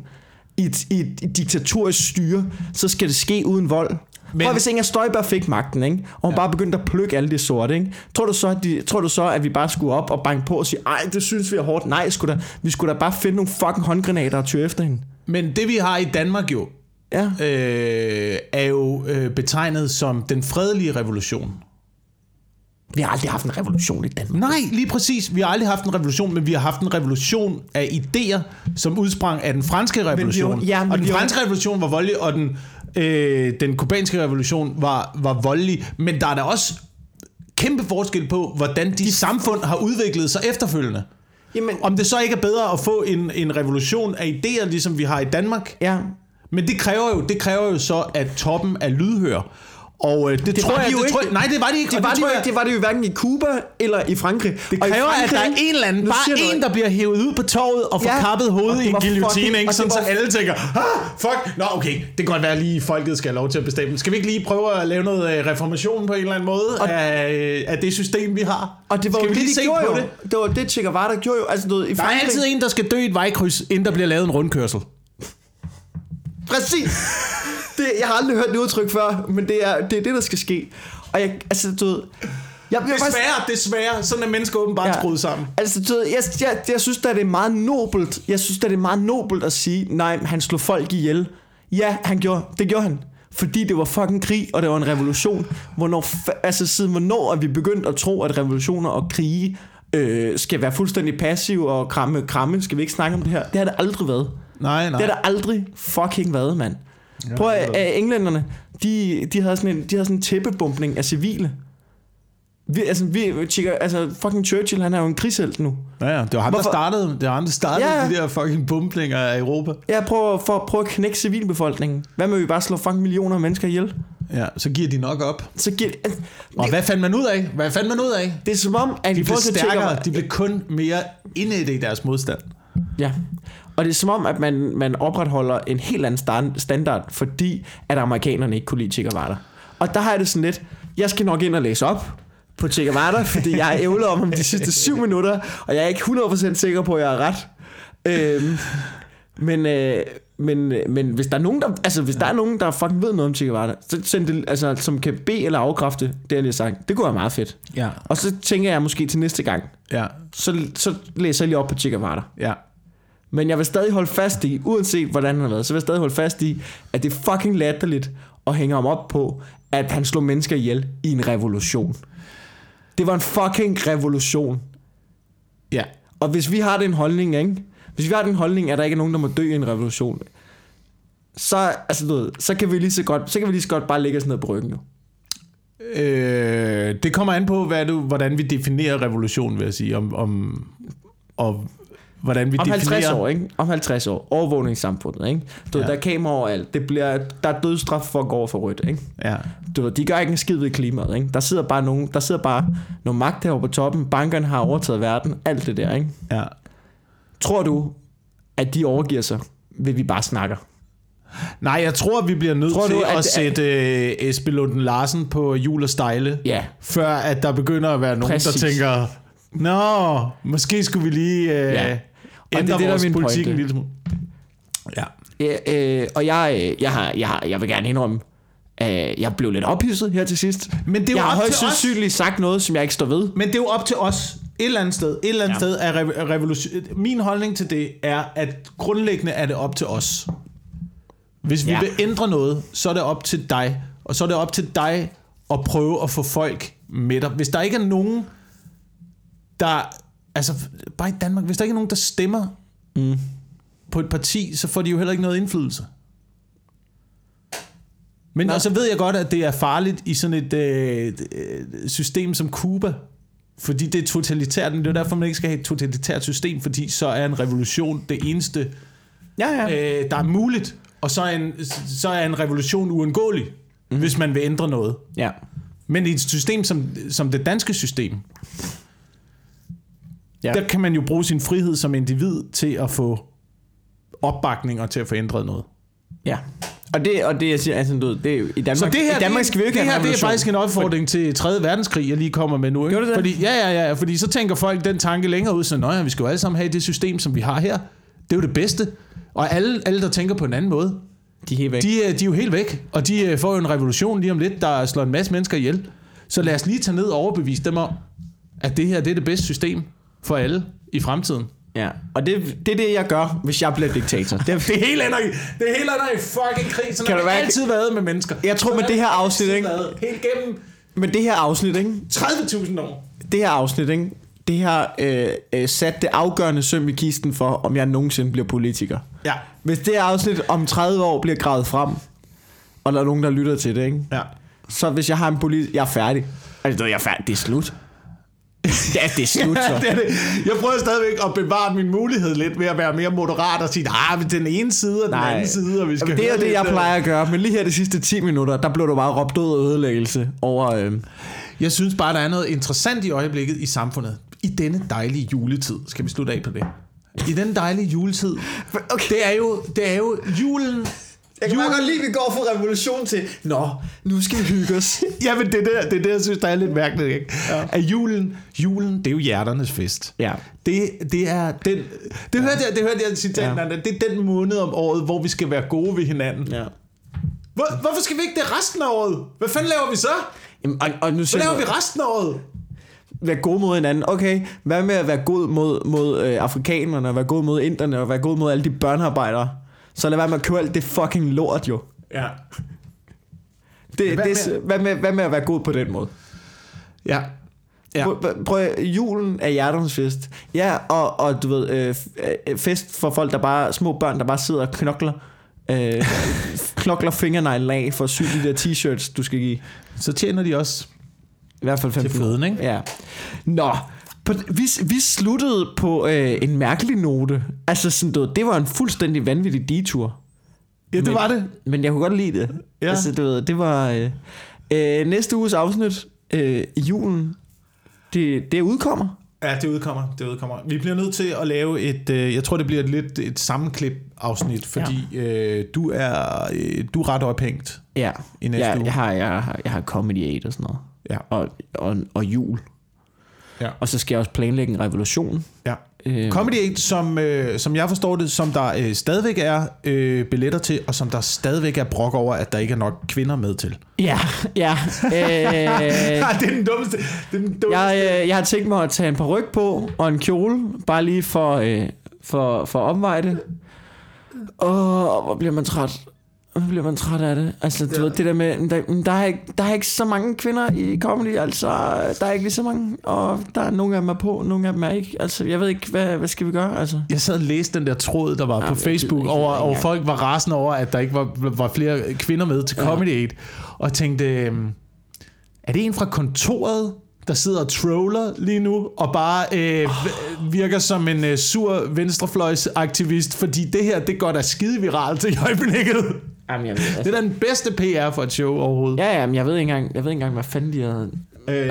i et, i et, et diktatorisk styre, så skal det ske uden vold. Men, Prøv, hvis Inger Støjberg fik magten, ikke? og hun ja. bare begyndte at plukke alle de sorte, ikke? Tror, du så, at de, tror du så, at vi bare skulle op og banke på og sige, ej, det synes vi er hårdt. Nej, skulle da, vi skulle da bare finde nogle fucking håndgranater og tyre efter hende. Men det vi har i Danmark jo, Ja. øh, er jo øh, betegnet som den fredelige revolution. Vi har aldrig haft en revolution i Danmark. Nej, lige præcis. Vi har aldrig haft en revolution, men vi har haft en revolution af idéer, som udsprang af den franske revolution. ja, men og den vi franske revolution var voldelig, og den, øh, den kubanske revolution var, var voldelig. Men der er da også kæmpe forskel på, hvordan de, de samfund har udviklet sig efterfølgende. Jamen, Om det så ikke er bedre at få en, en revolution af idéer, ligesom vi har i Danmark. ja. Men det kræver jo, det kræver jo så, at toppen er lydhør. Og øh, det, det tror var jeg, de jo det ikke. tror nej, det var de ikke. Det og var, det, tror jeg- det var det jo hverken i Cuba eller i Frankrig. Det kræver, at der er Frankrig- en eller anden, bare en, der bliver hævet ud på torvet og får Ja, kappet hovedet det i en guillotine, ikke? det Sådan så var- alle tænker, ah, fuck, nå okay, det kan godt være lige folket skal have lov til at bestemme. Skal vi ikke lige prøve at lave noget øh, reformation på en eller anden måde Og- af, øh, af det system, vi har? Og det var skal jo vi det, lige de se gjorde på jo. det? Det var det, Che Guevara gjorde jo. Altså, ved, i Der er Frankrig- altid en, der skal dø i et vejkryds, inden der bliver lavet en rundkørsel. Præcis. Det, jeg har aldrig hørt det udtryk før, men det er det, er det der skal ske. Og jeg, altså, du ved... Jeg, jeg, Desværre, desværre, sådan er mennesker åbenbart Ja. skruet sammen. Altså, du ved, jeg, jeg, jeg synes da, det er meget nobelt. Jeg synes da, det er meget nobelt at sige, nej, han slog folk ihjel. Ja, han gjorde, det gjorde han. Fordi det var fucking krig, og det var en revolution. Hvornår, altså siden hvornår er vi begyndt at tro, at revolutioner og krige øh, skal være fuldstændig passive og kramme, kramme? Skal vi ikke snakke om det her? Det har det aldrig været. Nej, nej. Det har der aldrig fucking været, mand. Prøv at, at englænderne, de, de havde sådan en, de havde sådan en tæppebumpning af civile. Vi, altså, vi, tjekker, altså, fucking Churchill, han er jo en krigshelt nu. Ja, ja. Det var ham, Hvorfor- der startede, det var ham, der startede Ja, ja. ja. de der fucking bumpninger af Europa. Jeg prøver for at prøve at knække civilbefolkningen. Hvad med, at vi bare slår fucking millioner af mennesker ihjel? Ja, så giver de nok op. Så giver, altså, Og hvad fandt man ud af? Hvad fandt man ud af? det er som om, at De i blev stærkere, Tjekker- de blev kun mere indædte i deres modstand. Ja. Og det er som om, at man, man opretholder en helt anden stand- standard, fordi at amerikanerne ikke kunne lide Che Guevara. Og der har jeg det sådan lidt, jeg skal nok ind og læse op på Che Guevara, fordi jeg har ævlet om ham de sidste syv (laughs) minutter, og jeg er ikke 100% sikker på, at jeg er ret. Øhm, men, øh, men, men hvis der er nogen, der, altså, hvis der er nogen, der fucking ved noget om Che Guevara, så send det, altså, som kan bede eller afkræfte det, jeg lige sagt, det kunne være meget fedt. Ja. Og så tænker jeg måske til næste gang, Ja, så, så læser jeg lige op på Che Guevara. ja. Men jeg vil stadig holde fast i, uanset hvordan han har været, så vil jeg stadig holde fast i, at det er fucking latterligt at hænge ham op på, at han slog mennesker ihjel i en revolution. Det var en fucking revolution. Ja. Og hvis vi har den holdning, ikke? Hvis vi har den holdning, at der ikke er nogen, der må dø i en revolution, så, altså, du ved, så kan vi lige så godt, så kan vi lige så godt bare lægge os ned på ryggen. Jo. Øh, det kommer an på, hvad du, hvordan vi definerer revolution, vil jeg sige. Om, om, og hvordan vi Om definerer... 50 år, ikke? Om 50 år. Overvågningssamfundet, ikke? Du, ja. Der er kamera overalt. Det bliver, der er dødsstraf for at gå over for rødt, ikke? Ja. Du ved, de gør ikke en skid ved klimaet, ikke? Der sidder bare nogen, der sidder bare nogle magt herovre på toppen. Bankerne har overtaget verden. Alt det der, ikke? ja. Tror du, at de overgiver sig, ved vi bare snakker? Nej, jeg tror, vi bliver nødt Tror til du, at, at- at sætte øh, Esben Lunden Larsen på jul og stejle, Ja. før at der begynder at være nogen, Præcis. der tænker, Nå, måske skulle vi lige øh, Ja. Ja. Og det ændre det, der vores politik pointe. en lille smule. Ja. Øh, og jeg, øh, jeg, har, jeg, har, jeg vil gerne indrømme, at jeg blev lidt ophidset her til sidst. Men det er jo jeg har højst sandsynligt sagt noget, som jeg ikke står ved. Men det er jo op til os et eller andet sted. Et eller andet Ja. sted er re- revolution. Min holdning til det er, at grundlæggende er det op til os. Hvis vi ja. vil ændre noget, så er det op til dig. Og så er det op til dig at prøve at få folk med dig. Hvis der ikke er nogen, der... Altså, bare i Danmark, hvis der ikke er nogen, der stemmer Mm. på et parti, så får de jo heller ikke noget indflydelse. Men Nej. og så ved jeg godt, at det er farligt i sådan et øh, øh, system som Cuba, fordi det er totalitært. Men det er derfor, man ikke skal have et totalitært system, fordi så er en revolution det eneste, Ja, ja. øh, der er muligt, og så er en, så er en revolution uundgåelig, mm. hvis man vil ændre noget. ja. Men i et system som, som det danske system, Ja. der kan man jo bruge sin frihed som individ til at få opbakning og til at få ændret noget. ja. Og det, og det, jeg siger, altså, du det er i Danmark, Så det her, i Danmark det, skal vi ikke det have her det er faktisk en opfordring til 3. verdenskrig, jeg lige kommer med nu. Ikke? Det? Fordi, ja, ja, ja, fordi så tænker folk den tanke længere ud, så ja, vi skal jo alle sammen have det system, som vi har her. Det er jo det bedste. Og alle, alle der tænker på en anden måde, De er helt væk. de, er- de er jo helt væk. Og de øh, får jo en revolution lige om lidt, der slår en masse mennesker ihjel. Så lad os lige tage ned og overbevise dem om, at det her det er det bedste system for alle i fremtiden. Ja. Og det, det er det, jeg gør, hvis jeg bliver diktator. Det, (laughs) Det hele ender i, det hele ender i fucking krig, sådan Kan har det altid været med mennesker. Jeg tror, med det her afsnit, ikke? Helt gennem Men det her afsnit, ikke? 30.000 år. Det her afsnit, ikke? Det har øh, øh, sat det afgørende søm i kisten for, om jeg nogensinde bliver politiker. Ja. Hvis det her afsnit om 30 år bliver gravet frem, og der er nogen, der lytter til det, ikke? Ja. Så hvis jeg har en politik... Jeg er færdig. Altså, jeg er færdig. Det er slut. Ja, det er slut, (laughs) så. det er det. Jeg prøver stadigvæk at bevare min mulighed lidt ved at være mere moderat og sige, ah, men den ene side og den Nej. anden side, og vi skal Jamen, det er det, jeg lidt, øh." plejer at gøre. Men lige her de sidste 10 minutter, der blev du bare råbt død og ødelæggelse over... Øh, Jeg synes bare, der er noget interessant i øjeblikket i samfundet. I denne dejlige juletid. Skal vi slutte af på det? I den dejlige juletid. (laughs) Okay. Det er jo, det er jo julen. Jeg kan bare godt lide, at vi går fra revolution til... Nå, nu skal vi hygge os. (laughs) Ja, men det er det, det, er det jeg synes, der er lidt mærkeligt. Ikke? Ja. At julen, julen, det er jo hjerternes fest. Ja. Det, det er den... Det hørte jeg, det hørte jeg citat, Ja. ja. det er den måned om året, hvor vi skal være gode ved hinanden. ja. Hvor, hvorfor skal vi ikke det resten af året? Hvad fanden laver vi så? Jamen, og, og nu Hvad laver vi resten af året? være god mod hinanden. Okay, hvad med at være god mod, mod øh, afrikanerne, og være god mod inderne, og være god mod alle de børnearbejdere? Så lad være med at købe alt det fucking lort, jo. Ja. Det, Hvad det, med- hvad, med, hvad med at være god på den måde? Ja. Ja. Prøv, prøv- julen er hjerternes fest. Ja, og, og du ved, øh, øh, fest for folk, der bare, små børn, der bare sidder og knokler. Øh, (laughs) knokler fingernegle af for at sy de der t-shirts, du skal give. Så tjener de også I hvert fald 15 føden, ikke? Ja. Nå, på, vi, vi sluttede på øh, en mærkelig note. Altså sådan, du det var en fuldstændig vanvittig detur. Ja, det Men- var det. Men jeg kunne godt lide det. Ja. Altså, du ved, det var... Øh, øh, næste uges afsnit øh, i julen, det, det udkommer. Ja, det udkommer, det udkommer. Vi bliver nødt til at lave et, øh, jeg tror det bliver et lidt et sammenklip afsnit, fordi ja. øh, du er øh, du er ret ophængt. Ja, I næste jeg, uge. jeg, har, jeg, har, jeg har Comedy 8 og sådan noget. Ja. Og, og, og jul. Ja. Og så skal jeg også planlægge en revolution. Ja. Øh, Comedy 8, som, øh, som jeg forstår det, som der øh, stadigvæk er øh, billetter til, og som der stadigvæk er brok over, at der ikke er nok kvinder med til. Ja, ja. Øh, (laughs) det er den dummeste. Det er den dummeste. jeg, øh, jeg har tænkt mig at tage en paryk på og en kjole, bare lige for, øh, for, for at omveje det. Åh, hvor bliver man træt. Hvor bliver man træt af det? Altså, du Ja. ved, det der med, der, der, er ikke, der er ikke så mange kvinder i comedy, altså, der er ikke lige så mange, og der er nogle af dem er på, nogle af dem er ikke. Altså, jeg ved ikke, hvad, hvad skal vi gøre, altså? Jeg sad og læste den der tråd, der var Jamen, på Facebook, ikke over, engang. folk var rasende over, at der ikke var, var flere kvinder med til Ja. Comedy 8. Og tænkte, øhm, er det en fra kontoret, der sidder og troller lige nu, og bare øh, oh. virker som en øh, sur venstrefløjsaktivist, fordi det her, det går da skide viralt til i øjeblikket. Jamen, jeg ved, altså, Det er da den bedste PR for et show overhovedet. Ja, ja, men jeg ved ikke engang, jeg ved ikke engang, hvad fanden de havde... Øh,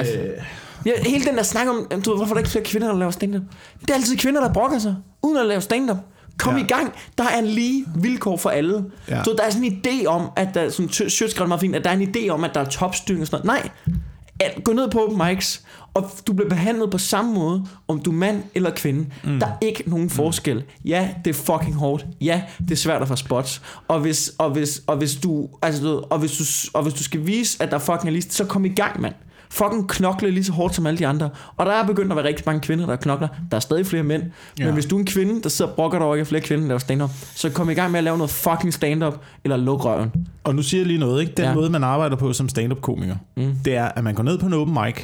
Ja, hele den der snak om, du ved, hvorfor er der ikke flere kvinder, der laver stand-up. Det er altid kvinder, der brokker sig, uden at lave stand-up. Kom Ja. i gang. Der er en lige vilkår for alle. Ja. Ved, der er sådan en idé om, at der, sådan Sjøt skrev det meget fint, at der er en idé om, at der er topstyring og sådan noget. Nej. At gå ned på open mics, og du bliver behandlet på samme måde, om du er mand eller kvinde. Mm. Der er ikke nogen forskel. Ja, det er fucking hårdt. Ja, det er svært at få spots. Og hvis, og hvis, og hvis du, altså, og hvis du, og hvis du skal vise, at der fucking er lige, så kom i gang, mand. Fucking knokle lige så hårdt som alle de andre. Og der er begyndt at være rigtig mange kvinder, der knokler. Der er stadig flere mænd. Ja. Men hvis du er en kvinde, der sidder og brokker dig over, at er flere kvinder, der laver stand-up, så kom i gang med at lave noget fucking stand-up, eller luk røven. Og nu siger jeg lige noget, ikke? Den ja. Måde, man arbejder på som stand-up-komiker, mm. det er, at man går ned på en open mic,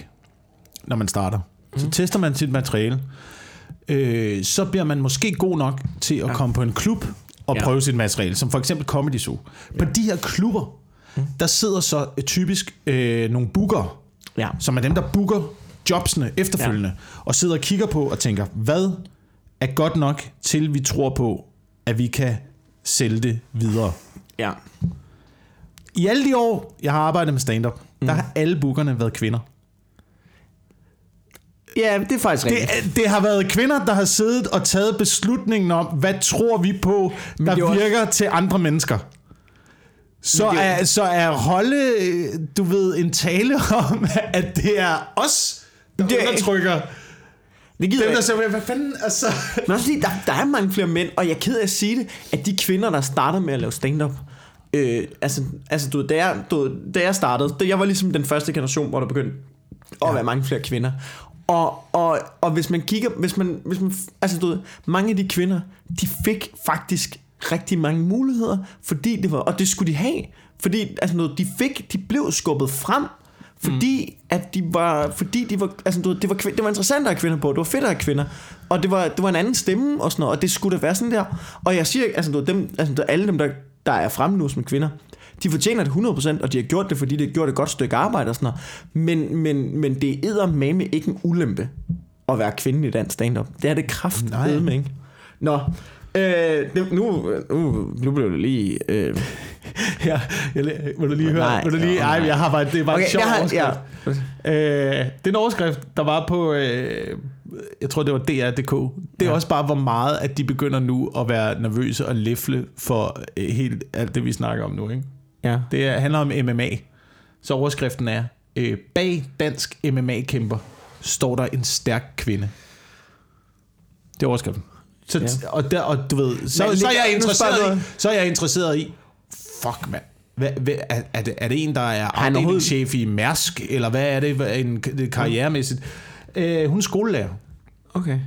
når man starter. Mm. Så tester man sit materiale. Øh, så bliver man måske god nok til at ja. komme på en klub og ja. Prøve sit materiale, som for eksempel Comedy Zoo. På de her klubber, mm. der sidder så typisk øh, nogle booker, Ja. som er dem, der booker jobsene efterfølgende, ja. og sidder og kigger på og tænker, hvad er godt nok til vi tror på, at vi kan sælge det videre. Ja. I alle de år, jeg har arbejdet med stand-up, mm. der har alle bookerne været kvinder. Ja, det er faktisk Det, rigtigt. det har været kvinder, der har siddet og taget beslutningen om, hvad tror vi på, der det er også- virker til andre mennesker. Så er- så er holde, øh, du ved, en tale (laughs) om, at det er os, der Det er- undertrykker. Det gider Dem, der så, hvad fanden, altså... Men også fordi, der, der er mange flere mænd, og jeg er ked af at sige det, at de kvinder, der starter med at lave stand-up, øh, altså, altså du da jeg, du da jeg startede, da jeg var ligesom den første generation, hvor der begyndte at ja. være mange flere kvinder. Og, og, og hvis man kigger, hvis man, hvis man, altså du ved, mange af de kvinder, de fik faktisk rigtig mange muligheder, fordi det var, og det skulle de have, fordi altså noget, de fik, de blev skubbet frem, fordi mm. at de var fordi de var altså du, ved, det var det var interessant at have kvinder på det var fedt at have kvinder og det var det var en anden stemme og sådan noget og det skulle da være sådan der. Og jeg siger altså du, dem altså alle dem der der er fremme nu som kvinder de fortjener det 100% og de har gjort det fordi de har gjort et godt stykke arbejde og sådan noget. Men men men det er med ikke en ulempe at være kvinde i dansk stand-up. Det er det kraft Nej. med ikke. Nå Øh, det, nu, nu, nu blev det lige... Øh, (laughs) Ja, jeg, vil du lige høre? Nej, du lige, jo, ej, nej. jeg har bare, det er bare okay, en sjov har, overskrift. ja, Øh, det er en overskrift, der var på, øh, jeg tror det var DR.dk. Det er ja. Ja. også bare, hvor meget, at de begynder nu at være nervøse og læfle for øh, helt alt det, vi snakker om nu. Ikke? ja. Det er, handler om MMA. Så overskriften er, øh, bag dansk MMA-kæmper står der en stærk kvinde. Det er overskriften. Så, ja. Og, der, og du ved, så, så, er jeg interesseret i, så er jeg interesseret i, fuck mand, hvad, hvad, er, er, det, er det en, der er afdelingschef i Mærsk, eller hvad er det, en, er karrieremæssigt? Øh, hun er skolelærer. Okay.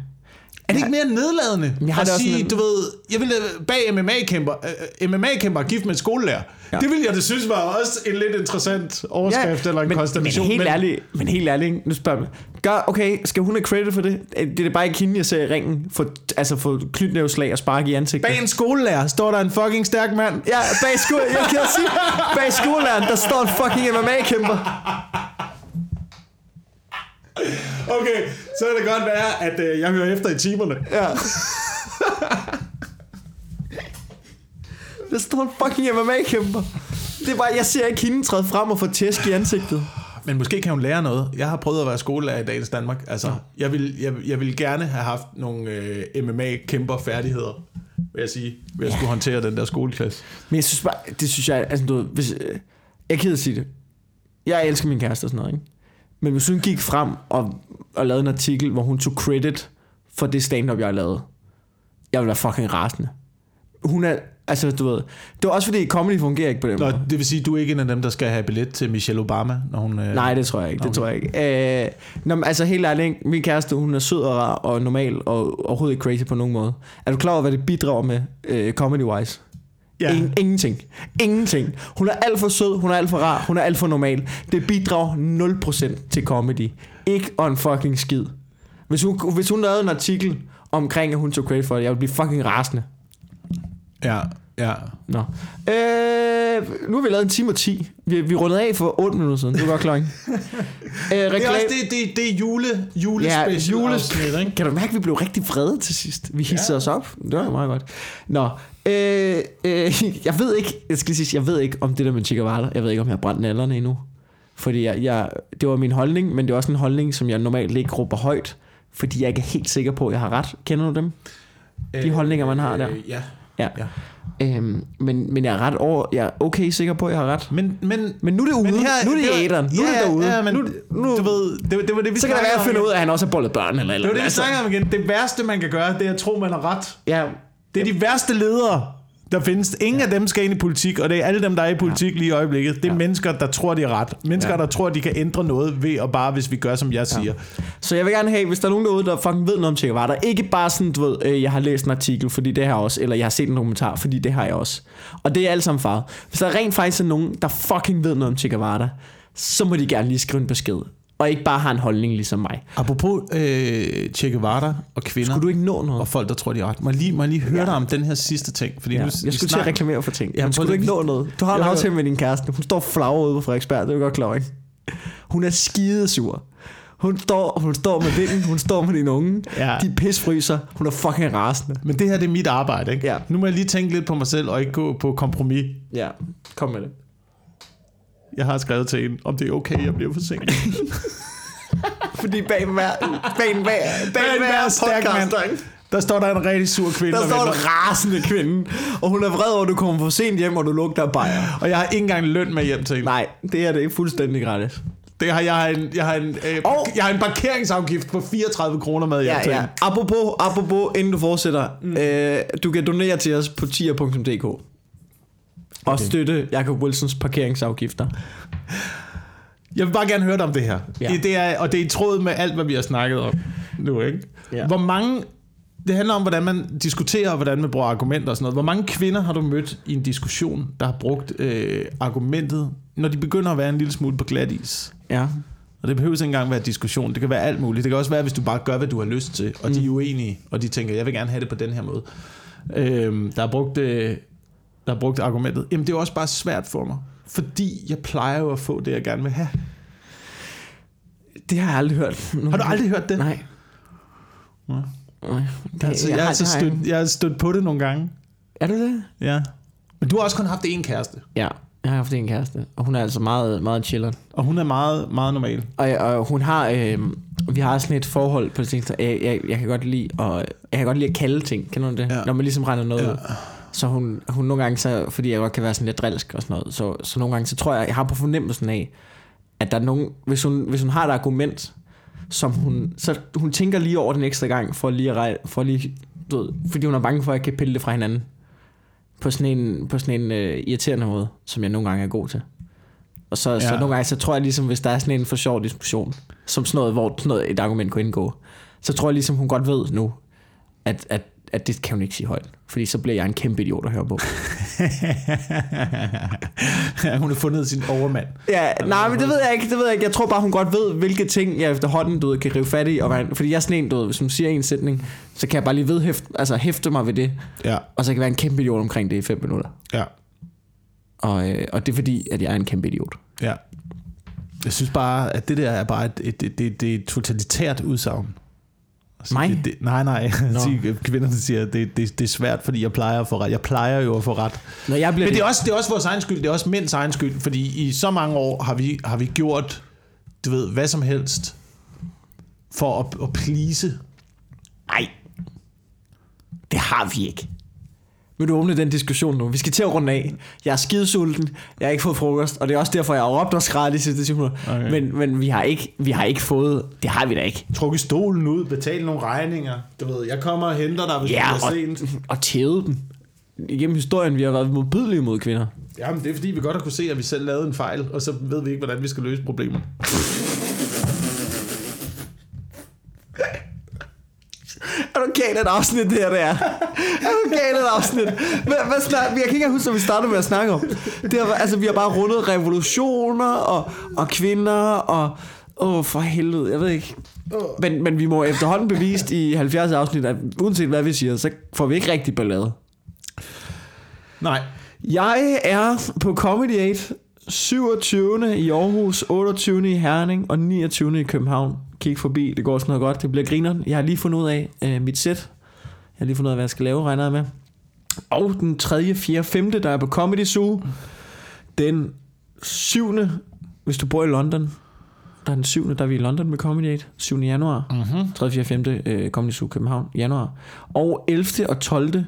Er det ikke mere nedladende Jeg har at sige, sådan- du ved, jeg ville øh, bag MMA-kæmper, øh, MMA-kæmper er gift med en skolelærer. Ja. Ja. Det ville jeg det synes var også en lidt interessant overskrift ja, eller en men, konstellation. Men helt ærligt, men helt ærligt, nu spørger mig. Gør, okay, skal hun have credit for det? Det er det bare ikke hende, jeg ser i ringen, for, altså for knytnævslag og spark i ansigtet. Bag en skolelærer står der en fucking stærk mand. Ja, bag, sko- jeg kan sige, bag skolelæreren, der står en fucking MMA-kæmper. Okay, så kan det godt være, at øh, jeg hører efter i timerne. Ja. Der står en fucking MMA-kæmper. Det er bare, jeg ser ikke hende træde frem og få tæsk i ansigtet. Men måske kan hun lære noget. Jeg har prøvet at være skolelærer i dagens Danmark. Altså, jeg vil, jeg, jeg vil gerne have haft nogle øh, MMA-kæmper færdigheder, vil jeg sige, ved at skulle håndtere den der skoleklasse. Men jeg synes bare, det synes jeg, altså du ved, hvis, øh, jeg er ked af at sige det. Jeg elsker min kæreste og sådan noget, ikke? Men hvis hun gik frem og, og lavede en artikel, hvor hun tog credit for det stand-up, jeg lavet, jeg ville være fucking rasende. Hun er, altså du ved, det var også fordi comedy fungerer ikke på den Nå, måde. det vil sige, du er ikke en af dem, der skal have billet til Michelle Obama, når hun... Øh... Nej, det tror jeg ikke. Det Okay. tror jeg ikke. Øh, nå, men altså helt ærligt, min kæreste, hun er sød og rar og normal og overhovedet ikke crazy på nogen måde. Er du klar over, hvad det bidrager med øh, comedy-wise? Ja. Ingen, ingenting. Ingenting. Hun er alt for sød, hun er alt for rar, hun er alt for normal. Det bidrager 0% til comedy. Ikke on fucking skid. Hvis hun, hvis hun lavede en artikel omkring, at hun tog credit for det, jeg ville blive fucking rasende. Ja, ja. Nå. Øh, nu har vi lavet en time og 10. Vi, vi rundede af for 8 minutter siden. Det var godt klokken. (laughs) øh, Det er også det, det, det er jule, julespecial Ja, afsnit, ikke? Kan du mærke, at vi blev rigtig vrede til sidst? Vi hissede ja. os op. Det var meget godt. Nå, øh, øh, (laughs) jeg ved ikke, jeg skal sige, jeg ved ikke om det der med Guevara. Jeg ved ikke, om jeg har brændt nallerne endnu. Fordi jeg, jeg, det var min holdning, men det er også en holdning, som jeg normalt ikke råber højt. Fordi jeg ikke er helt sikker på, at jeg har ret. Kender du dem? De holdninger, man har der. Øh, ja. Ja. ja. Øhm, men, men jeg er ret over, jeg er okay sikker på, at jeg har ret. Men, men, Men nu er det ude. nu er det i æderen. Nu er det derude. Ja, men nu, nu, du ved, det, det var det, vi så kan det være, at igen. ud af, at han også har bollet børn. Eller, eller Det var det, vi altså, snakker om igen. Det værste, man kan gøre, det er at tro, man har ret. Ja, Det er de værste ledere, der findes. Ingen ja. af dem skal ind i politik, og det er alle dem, der er i politik lige i øjeblikket. Det er ja. mennesker, der tror, de er ret. Mennesker, ja. Ja. der tror, de kan ændre noget ved og bare, hvis vi gør, som jeg siger. Så jeg vil gerne have, hvis der er nogen derude, der fucking ved noget om Che Guevara, ikke bare sådan, du ved, øh, jeg har læst en artikel, fordi det har jeg også, eller jeg har set en dokumentar, fordi det har jeg også. Og det er alt sammen farvet. Hvis der rent faktisk er nogen, der fucking ved noget om Che Guevara, så må de gerne lige skrive en besked. Og ikke bare have en holdning ligesom mig. Apropos øh, Che Guevara og kvinder Skulle du ikke nå noget? og folk, der tror, de er ret. Må jeg lige, må jeg lige høre ja. dig om den her sidste ting? Fordi Ja. nu, Jeg skulle til at reklamere for ting. Jamen, skulle du ikke nå noget? Du har en Jo, jo. aftale med din kæreste. Hun står flagret ude på Frederiksberg. Det er du godt klar, ikke? Hun er skidesur. Hun står, hun står med vinden, hun står med din unge. Ja. De pisfryser. Hun er fucking rasende. Men det her, det er mit arbejde, ikke? Ja. Nu må jeg lige tænke lidt på mig selv, og ikke gå på kompromis. Ja, kom med det. Jeg har skrevet til en, om det er okay, jeg bliver forsinket. (laughs) Fordi bag hver, bag hver, bag hver ikke? Der står der en rigtig sur kvinde, der står en venter. rasende kvinde, og hun er vred over, at du kommer for sent hjem, og du lugter bajer. Og jeg har ikke engang løn med hjem til hende. Nej, det er det ikke fuldstændig gratis. Det har, jeg, har en, jeg, har en, øh, Og- jeg har en parkeringsafgift på 34 kroner med hjem Ja, til ja. hende. Apropos, apropos, inden du fortsætter. Mm. Øh, du kan donere til os på tier.dk. Og Okay. støtte Jacob Wilsons parkeringsafgifter. Jeg vil bare gerne høre dig om det her. Ja. Det er, og det er i tråd med alt, hvad vi har snakket om nu, ikke? Ja. Hvor mange... Det handler om, hvordan man diskuterer, og hvordan man bruger argumenter og sådan noget. Hvor mange kvinder har du mødt i en diskussion, der har brugt øh, argumentet, når de begynder at være en lille smule på glat is? Ja. Og det behøver ikke engang være diskussion. Det kan være alt muligt. Det kan også være, hvis du bare gør, hvad du har lyst til, og mm. de er uenige, og de tænker, jeg vil gerne have det på den her måde. Øhm, der, er brugt, øh, der er brugt argumentet. Jamen, det er også bare svært for mig. Fordi jeg plejer jo at få det, jeg gerne vil have. Det har jeg aldrig hørt. Har du aldrig hørt det? Nej. Nå. Nej. Det, Altså, jeg, jeg, har altså det stødt, jeg har stødt på det nogle gange. Er du det? Ja. Men du har også kun haft én kæreste. Ja. Jeg har haft en kæreste, og hun er altså meget, meget chiller. Og hun er meget, meget normal. Og, og hun har, øh, vi har sådan et forhold på det seneste. Jeg, jeg, jeg, kan godt lide, og jeg kan godt lide at kalde ting. Kender du det? Ja. Når man ligesom regner noget Ja. ja. ud. Så hun, hun nogle gange, så, fordi jeg godt kan være sådan lidt drilsk og sådan noget, så, så nogle gange, så tror jeg, jeg har på fornemmelsen af, at der er nogen, hvis hun, hvis hun har et argument, som hun, så hun tænker lige over den ekstra gang, for lige at for lige, du ved, fordi hun er bange for, at jeg kan pille det fra hinanden. På sådan en, på sådan en uh, irriterende måde, som jeg nogle gange er god til. Og så, ja. så nogle gange, så tror jeg ligesom, hvis der er sådan en for sjov diskussion, som sådan noget, hvor sådan noget, et argument kunne indgå, så tror jeg ligesom, hun godt ved nu, at, at, at det kan hun ikke sige højt. Fordi så bliver jeg en kæmpe idiot at høre på. (laughs) Hun har fundet sin overmand. Ja, nej, men det ved jeg ikke, det ved jeg ikke. Jeg tror bare, hun godt ved, hvilke ting jeg efterhånden du ved, kan rive fat i. Og være, fordi jeg er sådan en, du ved, hvis hun siger en sætning, så kan jeg bare lige vedhæfte, altså hæfte mig ved det. Ja, Og så kan jeg være en kæmpe idiot omkring det i fem minutter. ja, Og, øh, og det er fordi, at jeg er en kæmpe idiot. ja. Jeg synes bare, at det der er bare et, et, et, et, et totalitært udsagn. Altså, Mig? Det, det, nej, nej. (laughs) Sige, Kvinderne siger, at det, det, det er svært, fordi jeg plejer at få ret. Jeg plejer jo at få ret. Når jeg bliver Men det er, også, det er også vores egen skyld. Det er også mænds egen skyld, fordi i så mange år har vi, har vi gjort, du ved, hvad som helst for at, at please. Nej, det har vi ikke. Vil du åbne den diskussion nu? Vi skal til at runde af. Jeg er skidesulten, jeg har ikke fået frokost, og det er også derfor, jeg har råbt og skrædt de sidste 10 minutter. Okay. Men, men vi, har ikke, vi har ikke fået, det har vi da ikke. Trukket stolen ud, betale nogle regninger. Du ved, jeg kommer og henter dig, hvis Ja, du er sent. og, og tævet dem. Igennem historien, vi har været modbydelige mod kvinder. Jamen, det er fordi, vi godt har kunne se, at vi selv lavede en fejl, og så ved vi ikke, hvordan vi skal løse problemet. (laughs) Er du galt et afsnit, det her det er? Er du galt et afsnit? Hvad, hvad snak, jeg kan ikke huske, hvad vi startede med at snakke om. Det har, altså, vi har bare rundet revolutioner og, og kvinder og... Åh, oh, for helvede, jeg ved ikke. Men, men vi må efterhånden bevist i 70 afsnit, at uanset hvad vi siger, så får vi ikke rigtig ballade. Nej. Jeg er på Comedy 8 27. i Aarhus, 28. i Herning og 29. i København. Kig forbi, det går sådan noget godt, det bliver grineren. Jeg har lige fundet ud af øh, mit sæt. Jeg har lige fundet ud af, hvad jeg skal lave, regner jeg med. Og den 3., 4., 5., der er på Comedy Zoo. Den 7., hvis du bor i London, der er den 7., der er vi i London med Comedy 8, 7. januar. Mm-hmm. 3., 4., 5. Øh, Comedy Zoo København, januar. Og 11. og 12.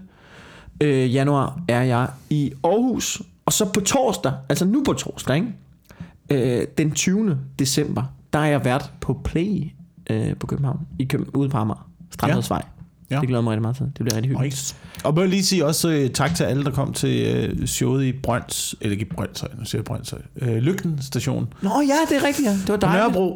Øh, januar er jeg i Aarhus. Og så på torsdag, altså nu på torsdag, ikke? Øh, den 20. december, der er jeg vært på Play øh, på København, i København, ude på Amager, Strandhedsvej. Ja. Det glæder mig rigtig meget til. Det bliver rigtig hyggeligt. Nice. Og må jeg lige sige også øh, tak til alle, der kom til øh, showet i Brøns, eller ikke i Brøndshøj, nu siger jeg Brøndshøj, øh, Lygten station Nå ja, det er rigtigt, ja. Det var dejligt. Nørrebro.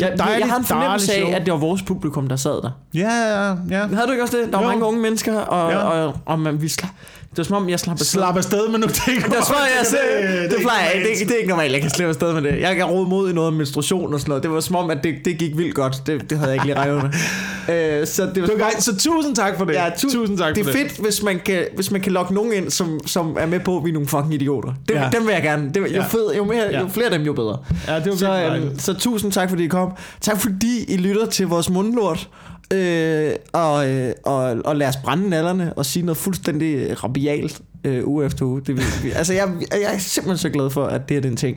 Jeg, jeg, jeg Dejligt, har en fornemmelse dejligt af, at det var vores publikum, der sad der. Ja, ja, ja. Havde du ikke også det? Der var Jo. mange unge mennesker, og, Ja. og, og man, vi slap, det var som om, jeg slap afsted. Slap afsted med nogle ting. Det, var, jeg, det, det, det, plejer jeg ikke. Det, det er ikke normalt, jeg kan slippe afsted med det. Jeg kan rode mod i noget menstruation og sådan noget. Det var som om, at det, det gik vildt godt. Det, det havde jeg ikke lige regnet med. (laughs) Øh, så det var, Det var godt. Så tusind tak for det. Ja, tu- tusind tak det for er fedt, hvis man kan, hvis man kan lokke nogen ind, som, som er med på, at vi er nogle fucking idioter. Det, Ja. Dem vil jeg gerne. Det, jo, Ja. fed, jo, mere, Ja. jo flere af dem, jo bedre. Ja, det var Så, dejligt. så tusind tak, fordi I kom. Tak fordi I lytter til vores mundlort. Øh, og, øh, og, og lad os brænde nallerne og sige noget fuldstændig rabialt øh, uge efter uge. Det, vi, altså, jeg, jeg er simpelthen så glad for, at det er den ting.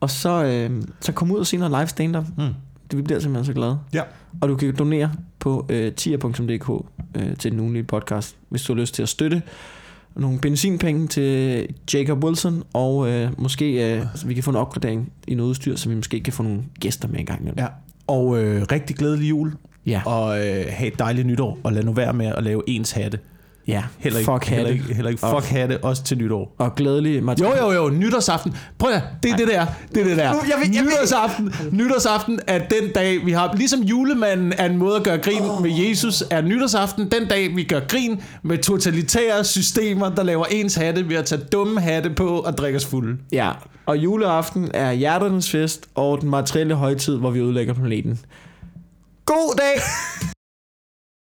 Og så, øh, så kom ud og se noget live stand-up. Mm. Det, vi bliver simpelthen så glade. Ja. Og du kan donere på øh, tier.dk øh, til den ugenlige podcast, hvis du har lyst til at støtte nogle benzinpenge til Jacob Wilson, og øh, måske øh, så vi kan få en opgradering i noget udstyr, så vi måske kan få nogle gæster med en gang imellem. Ja. Og øh, rigtig glædelig jul, Ja, og øh, have et dejligt nytår, og lad nu være med at lave ens hatte. ja. Heller ikke, fuck heller hatte. ikke, heller ikke Og- fuck hatte, også til nytår. Og glædelig Martin. Jo, jo, jo, nytårsaften. Prøv at det er det der. Det er det der. Nu, jeg vil- jeg vil- nytårsaften, nytårsaften er den dag, vi har... Ligesom julemanden er en måde at gøre grin oh. med Jesus, er nytårsaften den dag, vi gør grin med totalitære systemer, der laver ens hatte ved at tage dumme hatte på og drikke os fulde. Ja, og juleaften er hjerternes fest og den materielle højtid, hvor vi ødelægger planeten. God dag! (laughs)